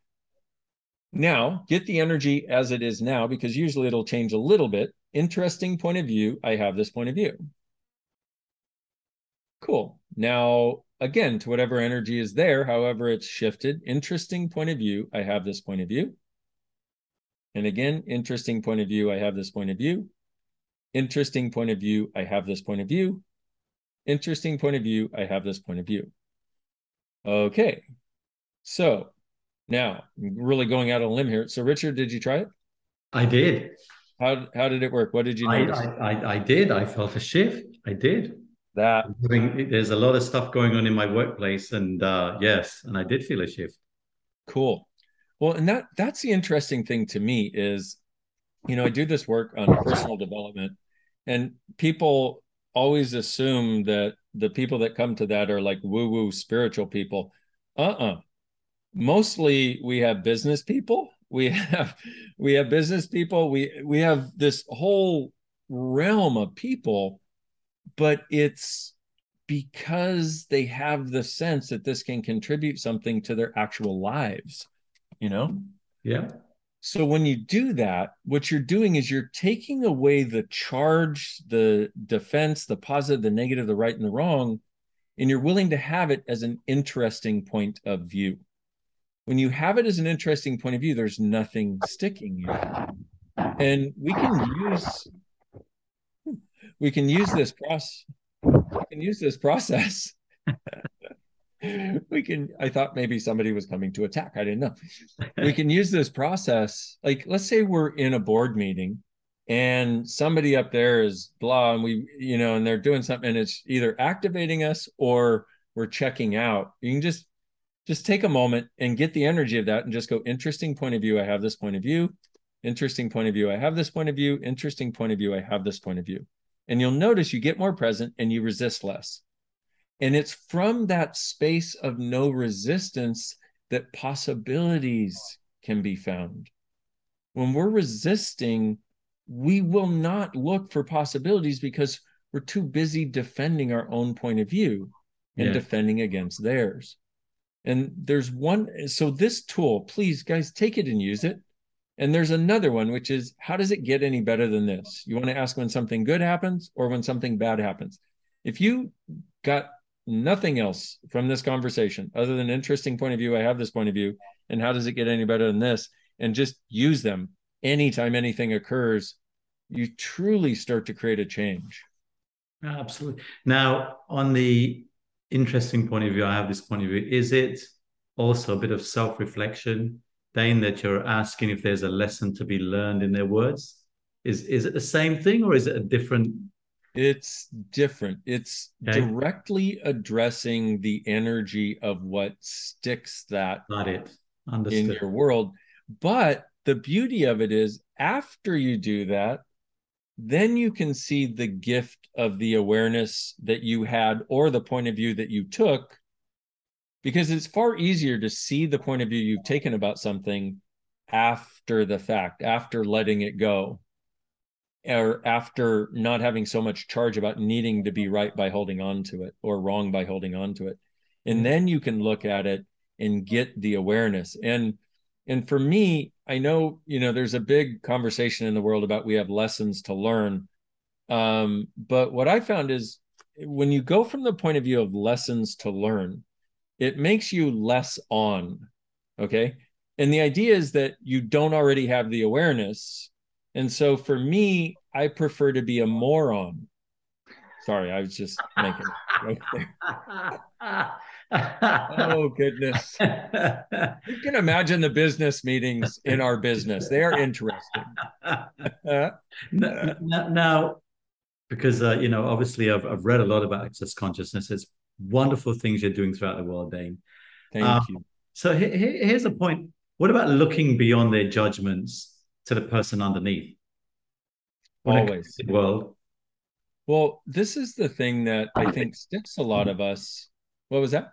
now get the energy as it is now because usually it'll change a little bit. Interesting point of view. I have this point of view. Cool. Now, again, to whatever energy is there, however it's shifted, interesting point of view, I have this point of view. And again, interesting point of view, I have this point of view. Interesting point of view, I have this point of view. Interesting point of view, I have this point of view. Okay. So now I'm really going out on a limb here. So Richard, did you try it? I did. How how did it work? What did you notice? I, I, I did. I felt a shift. I did that there's a lot of stuff going on in my workplace and uh yes and i did feel a shift. Cool. Well and that that's the interesting thing to me is you know i do this work on personal development and people always assume that the people that come to that are like woo woo spiritual people. Uh-uh. Mostly we have business people. We have we have business people. We we have this whole realm of people but it's because they have the sense that this can contribute something to their actual lives you know? Yeah. So when you do that what you're doing is you're taking away the charge the defense the positive the negative the right and the wrong and you're willing to have it as an interesting point of view. When you have it as an interesting point of view there's nothing sticking you. And we can use we can use this process we can use this process. We can i thought maybe somebody was coming to attack. I didn't know. We can use this process like let's say we're in a board meeting and somebody up there is blah and we you know and they're doing something and it's either activating us or we're checking out. You can just just take a moment and get the energy of that and just go interesting point of view i have this point of view. Interesting point of view i have this point of view. Interesting point of view i have this point of view and you'll notice you get more present and you resist less. And it's from that space of no resistance that possibilities can be found. When we're resisting, we will not look for possibilities because we're too busy defending our own point of view and yeah. defending against theirs. And there's one, so this tool, please, guys, take it and use it. And there's another one, which is how does it get any better than this? You want to ask when something good happens or when something bad happens. If you got nothing else from this conversation other than interesting point of view, I have this point of view, and how does it get any better than this? And just use them anytime anything occurs, you truly start to create a change. Absolutely. Now, on the interesting point of view, I have this point of view. Is it also a bit of self reflection? Dain, that you're asking if there's a lesson to be learned in their words? Is is it the same thing or is it a different? It's different. It's okay. directly addressing the energy of what sticks that Got it. Understood. in your world. But the beauty of it is after you do that, then you can see the gift of the awareness that you had or the point of view that you took because it's far easier to see the point of view you've taken about something after the fact after letting it go or after not having so much charge about needing to be right by holding on to it or wrong by holding on to it. And mm-hmm. then you can look at it and get the awareness. And and for me i know you know there's a big conversation in the world about we have lessons to learn. Um, but what i found is when you go from the point of view of lessons to learn it makes you less on okay? And the idea is that you don't already have the awareness. And so for me i prefer to be a moron. Sorry i was just making right there. Oh goodness. You can imagine the business meetings in our business. They are interesting. Now, now, because uh, you know obviously I've, I've read a lot about access consciousness. It's wonderful things you're doing throughout the world Dain. Thank um, you. so he, he, here's a point. What about looking beyond their judgments to the person underneath? Always. world. Well this is the thing that i think sticks a lot of us. What was that?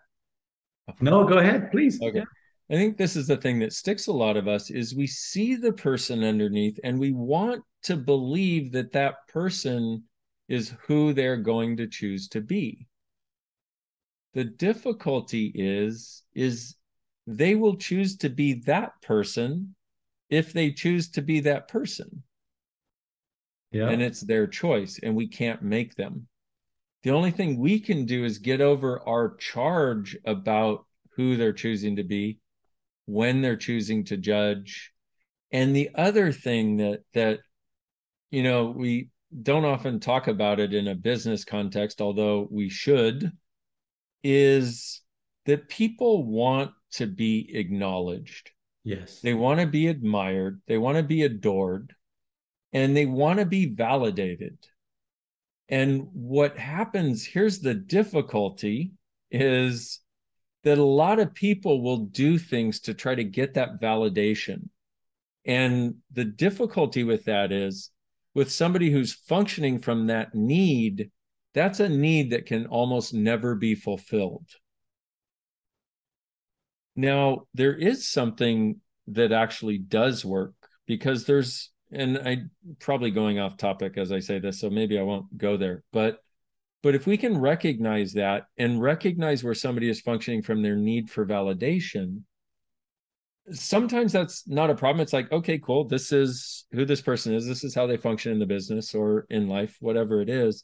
No, go ahead, please. Okay. I think this is the thing that sticks a lot of us is we see the person underneath and we want to believe that that person is who they're going to choose to be. The difficulty is is they will choose to be that person if they choose to be that person. Yeah. And it's their choice and we can't make them. The only thing we can do is get over our charge about who they're choosing to be, when they're choosing to judge. And the other thing that that you know, we don't often talk about it in a business context, although we should, is that people want to be acknowledged. Yes. They want to be admired, they want to be adored, and they want to be validated. And what happens here's the difficulty is that a lot of people will do things to try to get that validation. And the difficulty with that is with somebody who's functioning from that need, that's a need that can almost never be fulfilled. Now, there is something that actually does work because there's and I probably going off topic as I say this, so maybe I won't go there. But but if we can recognize that and recognize where somebody is functioning from their need for validation, sometimes that's not a problem. It's like, okay, cool. This is who this person is. This is how they function in the business or in life, whatever it is.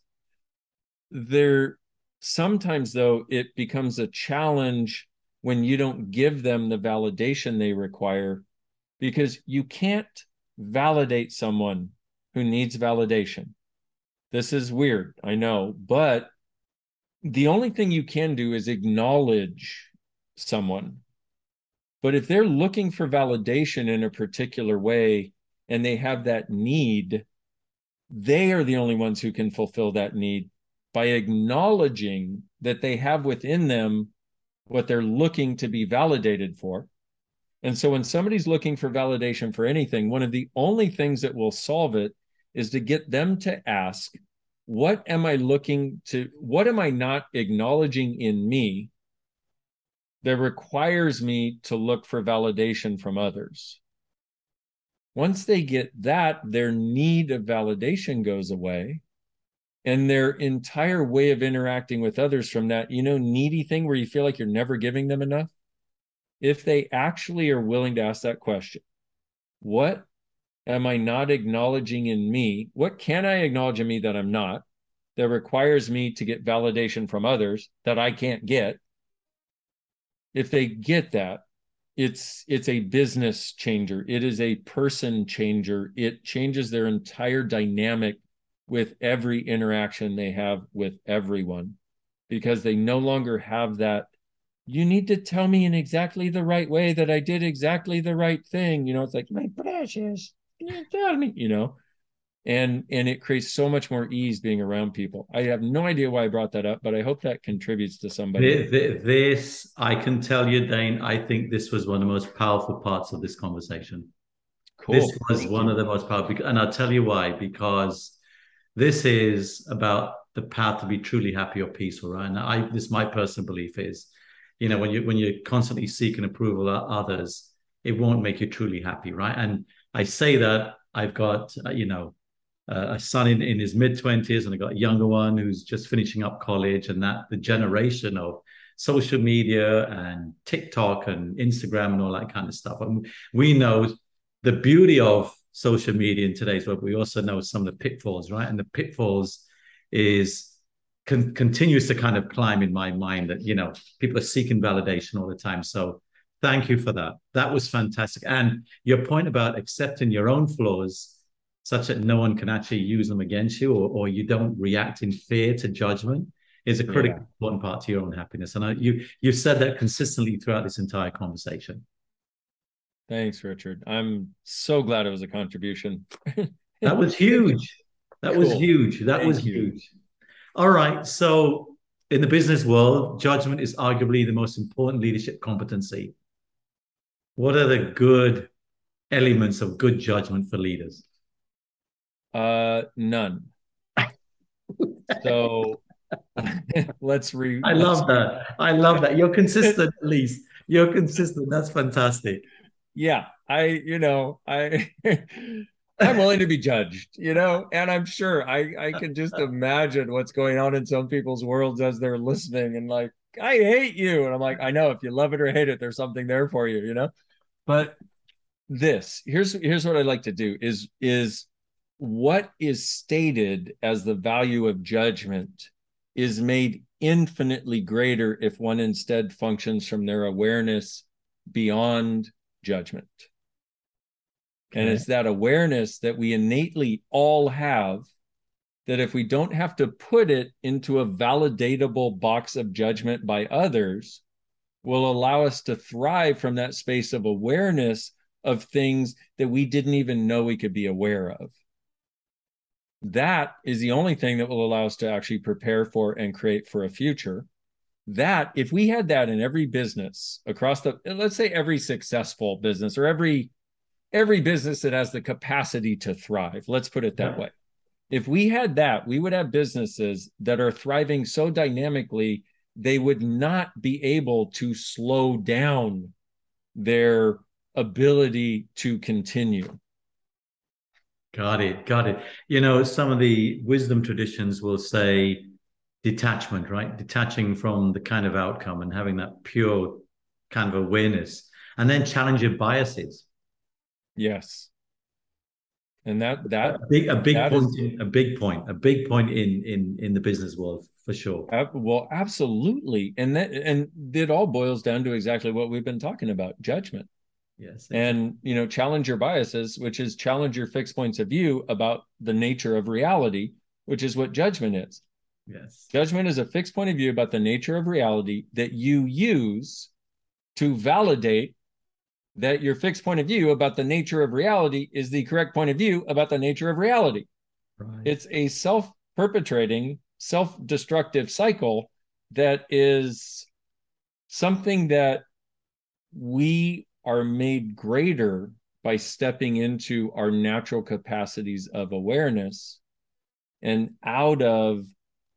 There sometimes though it becomes a challenge when you don't give them the validation they require because you can't validate someone who needs validation. This is weird, I know, but the only thing you can do is acknowledge someone. But if they're looking for validation in a particular way and they have that need, they are the only ones who can fulfill that need by acknowledging that they have within them what they're looking to be validated for and so when somebody's looking for validation for anything, one of the only things that will solve it is to get them to ask, what am I looking to, what am I not acknowledging in me that requires me to look for validation from others? Once they get that, their need of validation goes away. And their entire way of interacting with others from that, you know, needy thing where you feel like you're never giving them enough if they actually are willing to ask that question what am I not acknowledging in me? What can I acknowledge in me that I'm not, that requires me to get validation from others that I can't get? If they get that, it's it's a business changer. It is a person changer. It changes their entire dynamic with every interaction they have with everyone because they no longer have that you need to tell me in exactly the right way that I did exactly the right thing. You know, it's like, my precious, you tell me, you know, and and it creates so much more ease being around people. I have no idea why I brought that up, but I hope that contributes to somebody. This, I can tell you, Dain, I think this was one of the most powerful parts of this conversation. Cool. This was Thank one you. of the most powerful, and I'll tell you why. Because this is about the path to be truly happy or peaceful, right? And I, this my personal belief is, you know, when you when you're constantly seeking approval of others, it won't make you truly happy, right? And I say that I've got, uh, you know, uh, a son in, in his mid 20s and I got a younger one who's just finishing up college and that the generation of social media and TikTok and Instagram and all that kind of stuff. And we know the beauty of social media in today's world. We also know some of the pitfalls, right? And the pitfalls is con- continues to kind of climb in my mind that you know people are seeking validation all the time. So thank you for that. That was fantastic. And your point about accepting your own flaws such that no one can actually use them against you or, or you don't react in fear to judgment is a critical yeah. important part to your own happiness. And I, you you've said that consistently throughout this entire conversation. Thanks, Richard. I'm so glad it was a contribution. that was huge. That cool. was huge. That Thank was you. huge. All right. So in the business world, judgment is arguably the most important leadership competency. What are the good elements of good judgment for leaders? Uh, none. so let's re. I love that. I love that. You're consistent, at least. You're consistent. That's fantastic. Yeah, I. You know, I. I'm willing to be judged, you know, and I'm sure I I can just imagine what's going on in some people's worlds as they're listening and like, I hate you, and I'm like, I know if you love it or hate it, there's something there for you, you know. But this here's here's what I like to do is is what is stated as the value of judgment is made infinitely greater if one instead functions from their awareness beyond judgment. And it's that awareness that we innately all have that if we don't have to put it into a validatable box of judgment by others, will allow us to thrive from that space of awareness of things that we didn't even know we could be aware of. That is the only thing that will allow us to actually prepare for and create for a future that if we had that in every business across the let's say every successful business or every every business that has the capacity to thrive let's put it that yeah. way if we had that we would have businesses that are thriving so dynamically they would not be able to slow down their ability to continue Got it. Got it. You know, some of the wisdom traditions will say detachment, right? Detaching from the kind of outcome and having that pure kind of awareness and then challenge your biases. Yes. And that that a big a big point is, a big point a big point in in in the business world for sure. well, absolutely, and that and it all boils down to exactly what we've been talking about: judgment. Yes. And you know, challenge your biases, which is challenge your fixed points of view about the nature of reality, which is what judgment is. Yes. Judgment is a fixed point of view about the nature of reality that you use to validate that your fixed point of view about the nature of reality is the correct point of view about the nature of reality. Right. It's a self perpetrating, self destructive cycle that is something that we are made greater by stepping into our natural capacities of awareness and out of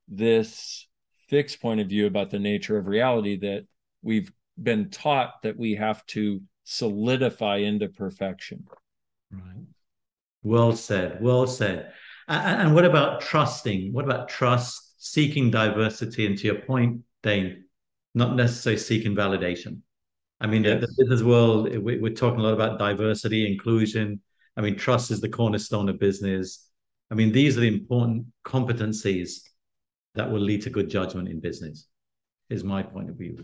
this fixed point of view about the nature of reality that we've been taught that we have to solidify into perfection. Right. Well said. Well said. And, and what about trusting? What about trust, seeking diversity? And to your point, Dain, not necessarily seeking validation. I mean, yes. the, the, business world, eh, we, we're talking a lot about diversity, inclusion. I mean, trust is the cornerstone of business. I mean, these are the important competencies that will lead to good judgment in business, is my point of view.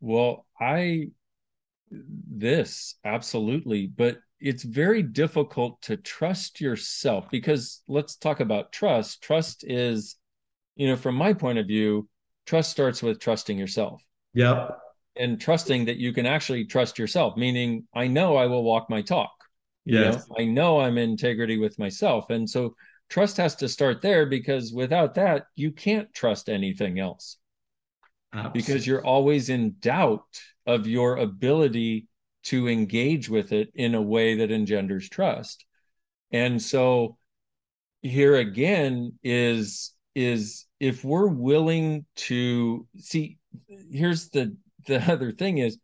Well, I, this absolutely, but it's very difficult to trust yourself because let's talk about trust. Trust is, you know, from my point of view, trust starts with trusting yourself. Yep and trusting that you can actually trust yourself, meaning I know I will walk my talk. Yes. You know, I know I'm integrity with myself. And so trust has to start there because without that, you can't trust anything else. Absolutely. Because you're always in doubt of your ability to engage with it in a way that engenders trust. And so here again is is if we're willing to see here's the the other thing is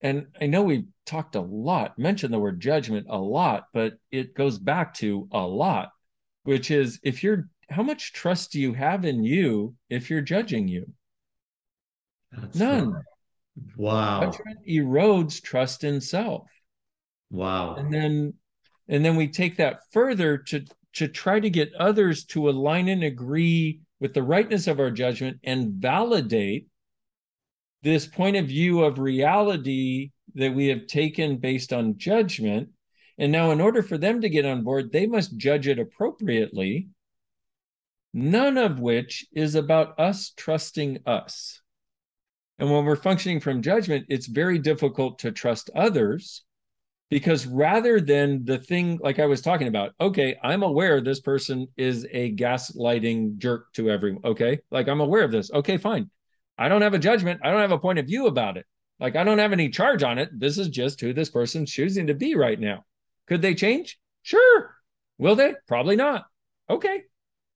and i know we've talked a lot mentioned the word judgment a lot but it goes back to a lot which is if you're how much trust do you have in you if you're judging you That's none right. wow judgment erodes trust in self wow and then and then we take that further to to try to get others to align and agree with the rightness of our judgment and validate this point of view of reality that we have taken based on judgment. And now, in order for them to get on board, they must judge it appropriately, none of which is about us trusting us. And when we're functioning from judgment, it's very difficult to trust others because rather than the thing like I was talking about, okay, I'm aware this person is a gaslighting jerk to everyone. Okay. Like I'm aware of this. Okay, fine. I don't have a judgment. I don't have a point of view about it. Like I don't have any charge on it. This is just who this person's choosing to be right now. Could they change? Sure. Will they? Probably not. Okay.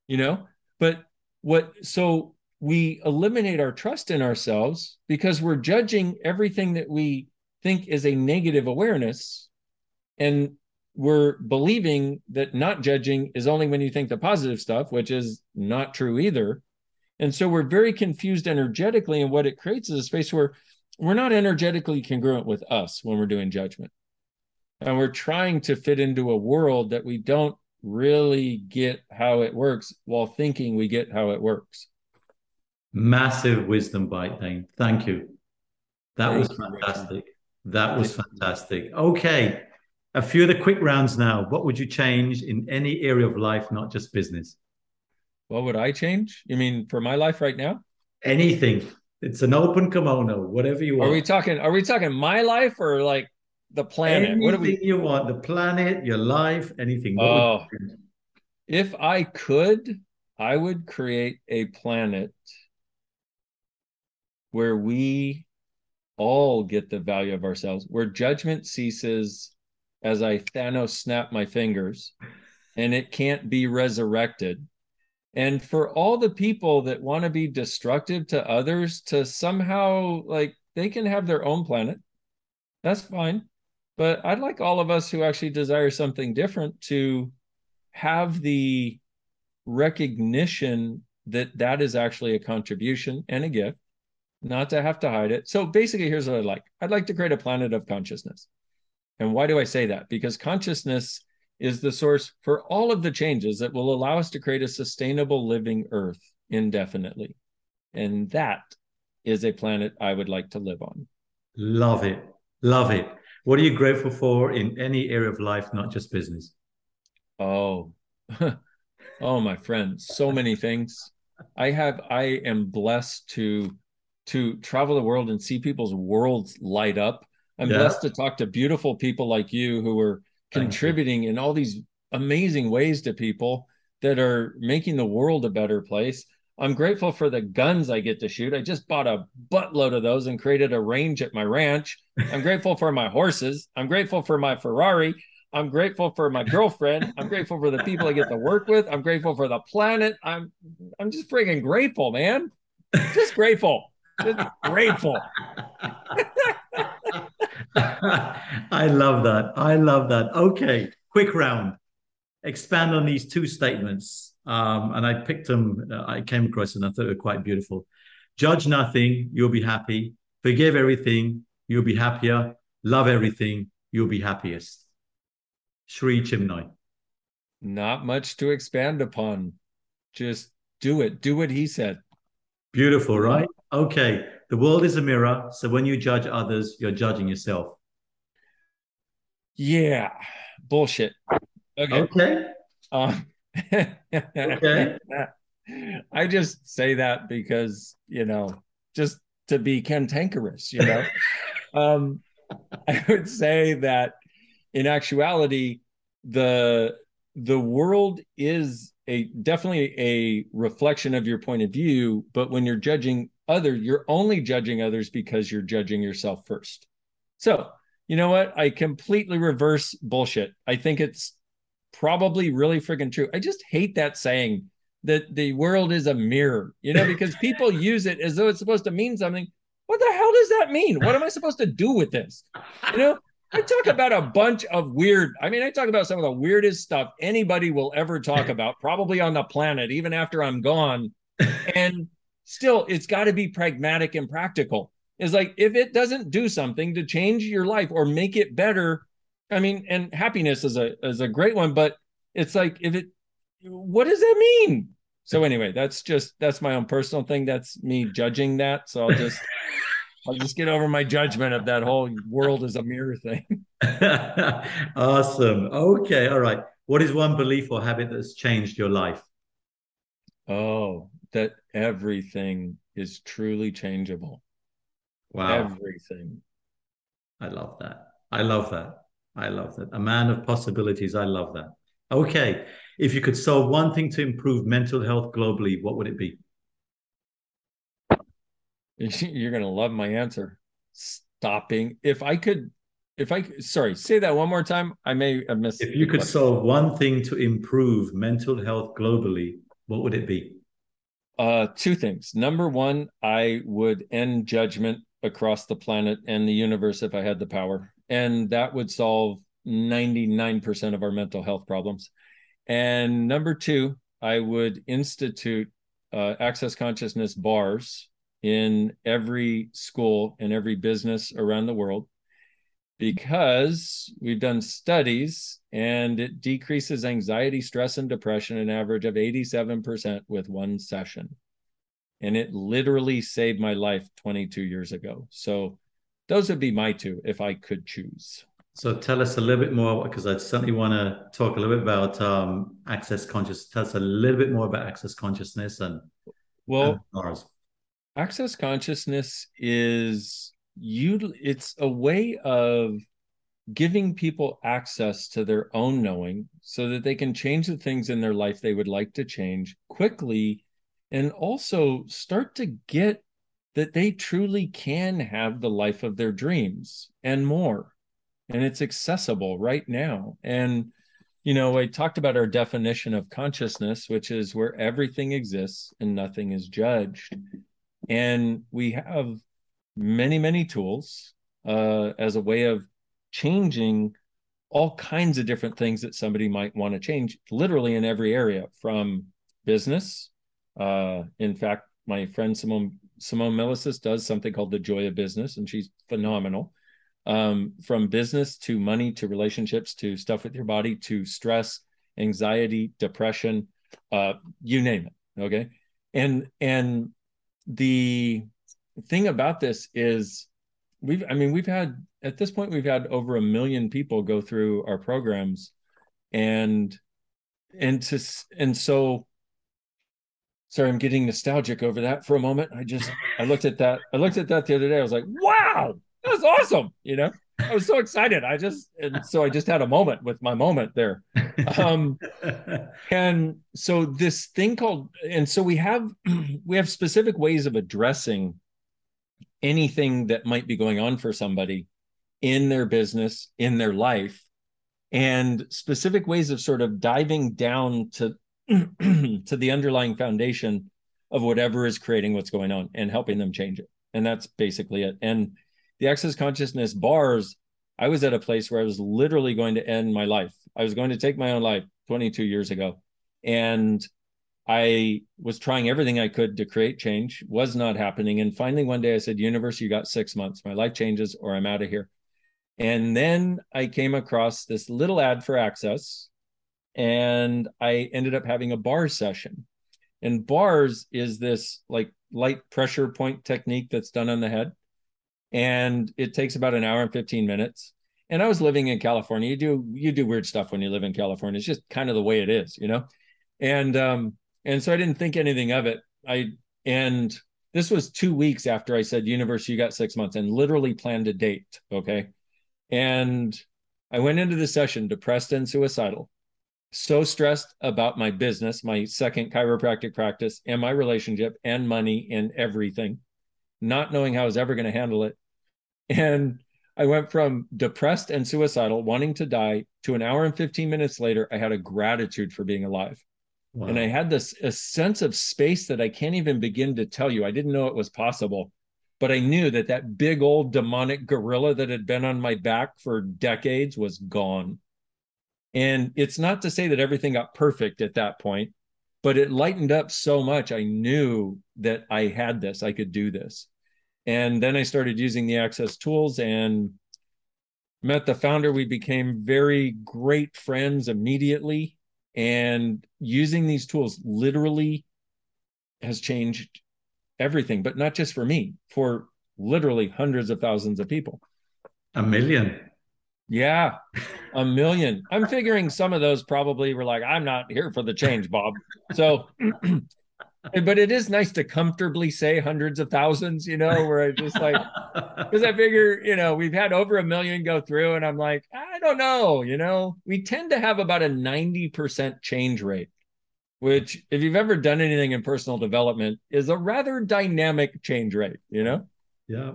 You know, but what so we eliminate our trust in ourselves because we're judging everything that we think is a negative awareness and we're believing that not judging is only when you think the positive stuff, which is not true either. And so we're very confused energetically, and what it creates is a space where we're not energetically congruent with us when we're doing judgment. And we're trying to fit into a world that we don't really get how it works while thinking we get how it works. Massive wisdom bite, Dain. Thank you. That was fantastic. That was fantastic. Okay a few of the quick rounds now. What would you change in any area of life, not just business? What would I change? You mean for my life right now? Anything. It's an open kimono, whatever you want. Are we talking? Are we talking my life or like the planet? Anything what do we... you want? The planet, your life, anything. What oh, if I could, I would create a planet where we all get the value of ourselves, where judgment ceases as I Thanos snap my fingers and it can't be resurrected. And for all the people that want to be destructive to others to somehow like they can have their own planet. That's fine. But I'd like all of us who actually desire something different to have the recognition that that is actually a contribution and a gift, not to have to hide it. So basically, here's what I'd like I'd like to create a planet of consciousness. And why do I say that? Because consciousness is the source for all of the changes that will allow us to create a sustainable living earth indefinitely. And that is a planet I would like to live on. Love it. Love it. What are you grateful for in any area of life, not just business? Oh, oh, my friend, so many things. I have, I am blessed to to travel the world and see people's worlds light up I'm yeah. blessed to talk to beautiful people like you who are contributing in all these amazing ways to people that are making the world a better place. I'm grateful for the guns I get to shoot. I just bought a buttload of those and created a range at my ranch. I'm grateful for my horses. I'm grateful for my Ferrari. I'm grateful for my girlfriend. I'm grateful for the people I get to work with. I'm grateful for the planet. I'm I'm just freaking grateful, man. Just grateful. Just grateful. I love that. I love that. Okay, quick round. Expand on these two statements. Um, and I picked them, uh, I came across and I thought they were quite beautiful. Judge nothing, you'll be happy. Forgive everything, you'll be happier. Love everything, you'll be happiest. Sri Chinmoy. Not much to expand upon. Just do it. Do what he said. Beautiful, right? Okay. The world is a mirror. So when you judge others, you're judging yourself. Yeah. Bullshit. Okay. Okay. Um, okay. I just say that because, you know, just to be cantankerous, you know. um, I would say that in actuality, the the world is a definitely a reflection of your point of view, but when you're judging other, you're only judging others because you're judging yourself first. So, you know what? I completely reverse bullshit. I think it's probably really freaking true. I just hate that saying that the world is a mirror, you know, because people use it as though it's supposed to mean something. What the hell does that mean? What am I supposed to do with this? You know, I talk about a bunch of weird, I mean, I talk about some of the weirdest stuff anybody will ever talk about, probably on the planet, even after I'm gone. And still, it's got to be pragmatic and practical. It's like if it doesn't do something to change your life or make it better, I mean, and happiness is a is a great one, but it's like if it what does that mean? So anyway, that's just that's my own personal thing. That's me judging that. So I'll just I'll just get over my judgment of that whole world is a mirror thing. awesome. Okay. All right. What is one belief or habit that's changed your life? Oh, that everything is truly changeable. Wow. Everything. I love that. I love that. I love that. A man of possibilities. I love that. Okay. If you could solve one thing to improve mental health globally, what would it be? You're going to love my answer. Stopping. If I could, if I, sorry, say that one more time. I may have missed. If you could question. solve one thing to improve mental health globally, what would it be? Uh, two things. Number one, I would end judgment across the planet and the universe if I had the power. And that would solve 99% of our mental health problems. And number two, I would institute uh, access consciousness bars in every school and every business around the world because we've done studies and it decreases anxiety, stress, and depression an average of 87% with one session. And it literally saved my life 22 years ago. So those would be my two if I could choose. So tell us a little bit more because I certainly want to talk a little bit about um, access consciousness. Tell us a little bit more about access consciousness and well, and access consciousness is you. It's a way of giving people access to their own knowing so that they can change the things in their life they would like to change quickly and also start to get that they truly can have the life of their dreams and more. And it's accessible right now. And you know i talked about our definition of consciousness which is where everything exists and nothing is judged. And we have many many tools uh, as a way of changing all kinds of different things that somebody might want to change literally in every area from business uh, in fact my friend simone simone milasas does something called the joy of business and she's phenomenal. Um, from business to money to relationships to stuff with your body to stress anxiety depression uh, you name it okay? And and the thing about this is we've i mean we've had at this point we've had over a million people go through our programs and and to and so sorry i'm getting nostalgic over that for a moment. I just i looked at that i looked at that the other day. I was like wow that was awesome you know? I was so excited. I just and so i just had a moment with my moment there. Um and so this thing called and so we have we have specific ways of addressing anything that might be going on for somebody in their business in their life and specific ways of sort of diving down to to the underlying foundation of whatever is creating what's going on and helping them change it. And that's basically it. And the access consciousness bars, I was at a place where I was literally going to end my life. I was going to take my own life 22 years ago. And I was trying everything I could to create change, was not happening. And finally, one day I said, Universe, you got six months. My life changes or I'm out of here. And then I came across this little ad for access and I ended up having a bar session. And bars is this like light pressure point technique that's done on the head. And it takes about an hour and 15 minutes. And I was living in California. You do you do weird stuff when you live in California. It's just kind of the way it is, you know? And um, and so I didn't think anything of it. I and this was two weeks after I said, Universe, you got six months, and literally planned a date. Okay. And I went into the session depressed and suicidal so stressed about my business, my second chiropractic practice, and my relationship and money and everything, not knowing how I was ever going to handle it. And I went from depressed and suicidal, wanting to die, to an hour and 15 minutes later, I had a gratitude for being alive. Wow. And I had this a sense of space that I can't even begin to tell you. I didn't know it was possible, but I knew that that big old demonic gorilla that had been on my back for decades was gone. And it's not to say that everything got perfect at that point, but it lightened up so much. I knew that I had this, I could do this. And then I started using the Access tools and met the founder. We became very great friends immediately. And using these tools literally has changed everything, but not just for me, for literally hundreds of thousands of people. A million. Yeah, a million. I'm figuring some of those probably were like, I'm not here for the change, Bob. So, but it is nice to comfortably say hundreds of thousands, you know, where I just like, because I figure, you know, we've had over a million go through, and I'm like, I don't know, you know, we tend to have about a 90% change rate, which, if you've ever done anything in personal development, is a rather dynamic change rate, you know? Yeah.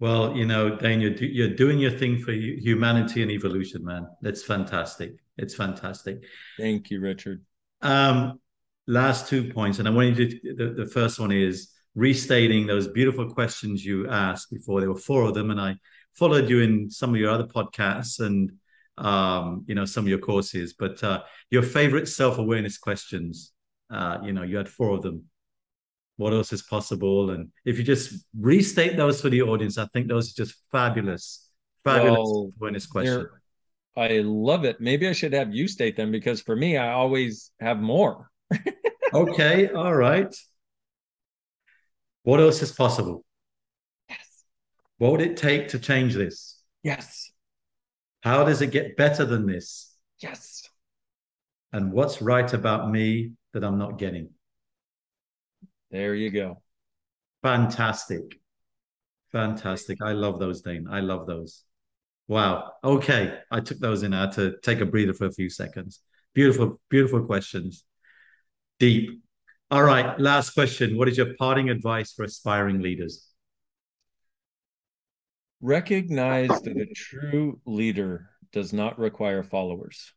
Well, you know, Dain, you're, you're doing your thing for humanity and evolution, man. That's fantastic. It's fantastic. Thank you, Richard. Um, last two points, and I wanted to. The, the first one is restating those beautiful questions you asked before. There were four of them, and I followed you in some of your other podcasts and um, you know some of your courses. But uh, your favorite self awareness questions, uh, you know, you had four of them what else is possible. And if you just restate those for the audience i think those are just fabulous fabulous well, awareness question i love it. Maybe i should have you state them because for me i always have more. Okay all right. What else is possible? Yes. What would it take to change this? Yes. How does it get better than this? Yes. And what's right about me that i'm not getting there you go. Fantastic. Fantastic. I love those, Dain. I love those. Wow. Okay. I took those in. I had to take a breather for a few seconds. Beautiful, beautiful questions. Deep. All right. Last question. What is your parting advice for aspiring leaders? Recognize that a true leader does not require followers.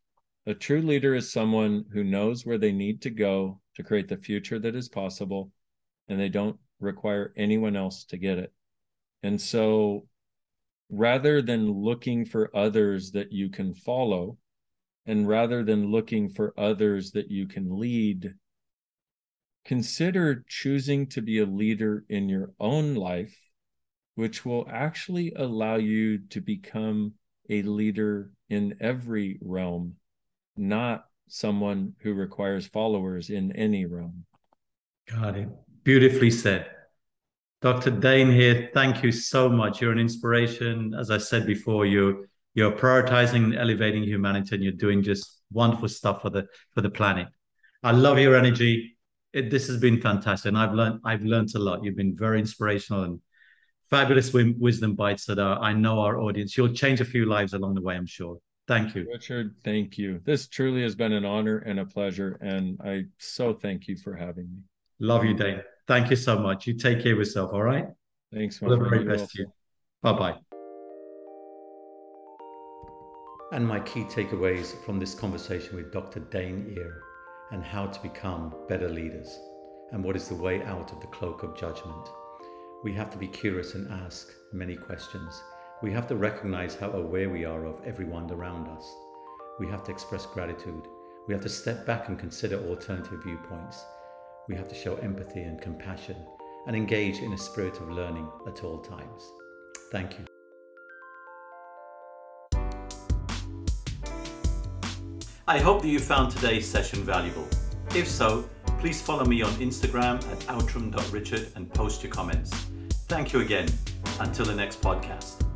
A true leader is someone who knows where they need to go to create the future that is possible and they don't require anyone else to get it. And so rather than looking for others that you can follow, and rather than looking for others that you can lead, consider choosing to be a leader in your own life, which will actually allow you to become a leader in every realm, not someone who requires followers in any realm. Got it. Beautifully said. Dr. Dain Heer, thank you so much. You're an inspiration. As I said before, you you're prioritizing and elevating humanity and you're doing just wonderful stuff for the for the planet. I love your energy. It, this has been fantastic. And I've learned I've learned a lot. You've been very inspirational and fabulous wisdom bites that are, I know our audience. You'll change a few lives along the way, I'm sure. Thank you. Richard, thank you. This truly has been an honor and a pleasure. And I so thank you for having me. Love you, Dain. Thank you so much. You take care of yourself. All right. Thanks. All the very best to you. Bye bye. And my key takeaways from this conversation with Dr. Dain Heer and how to become better leaders and what is the way out of the cloak of judgment. We have to be curious and ask many questions. We have to recognize how aware we are of everyone around us. We have to express gratitude. We have to step back and consider alternative viewpoints we have to show empathy and compassion and engage in a spirit of learning at all times. Thank you. I hope that you found today's session valuable. If so, please follow me on Instagram at outram.richard and post your comments. Thank you again. Until the next podcast.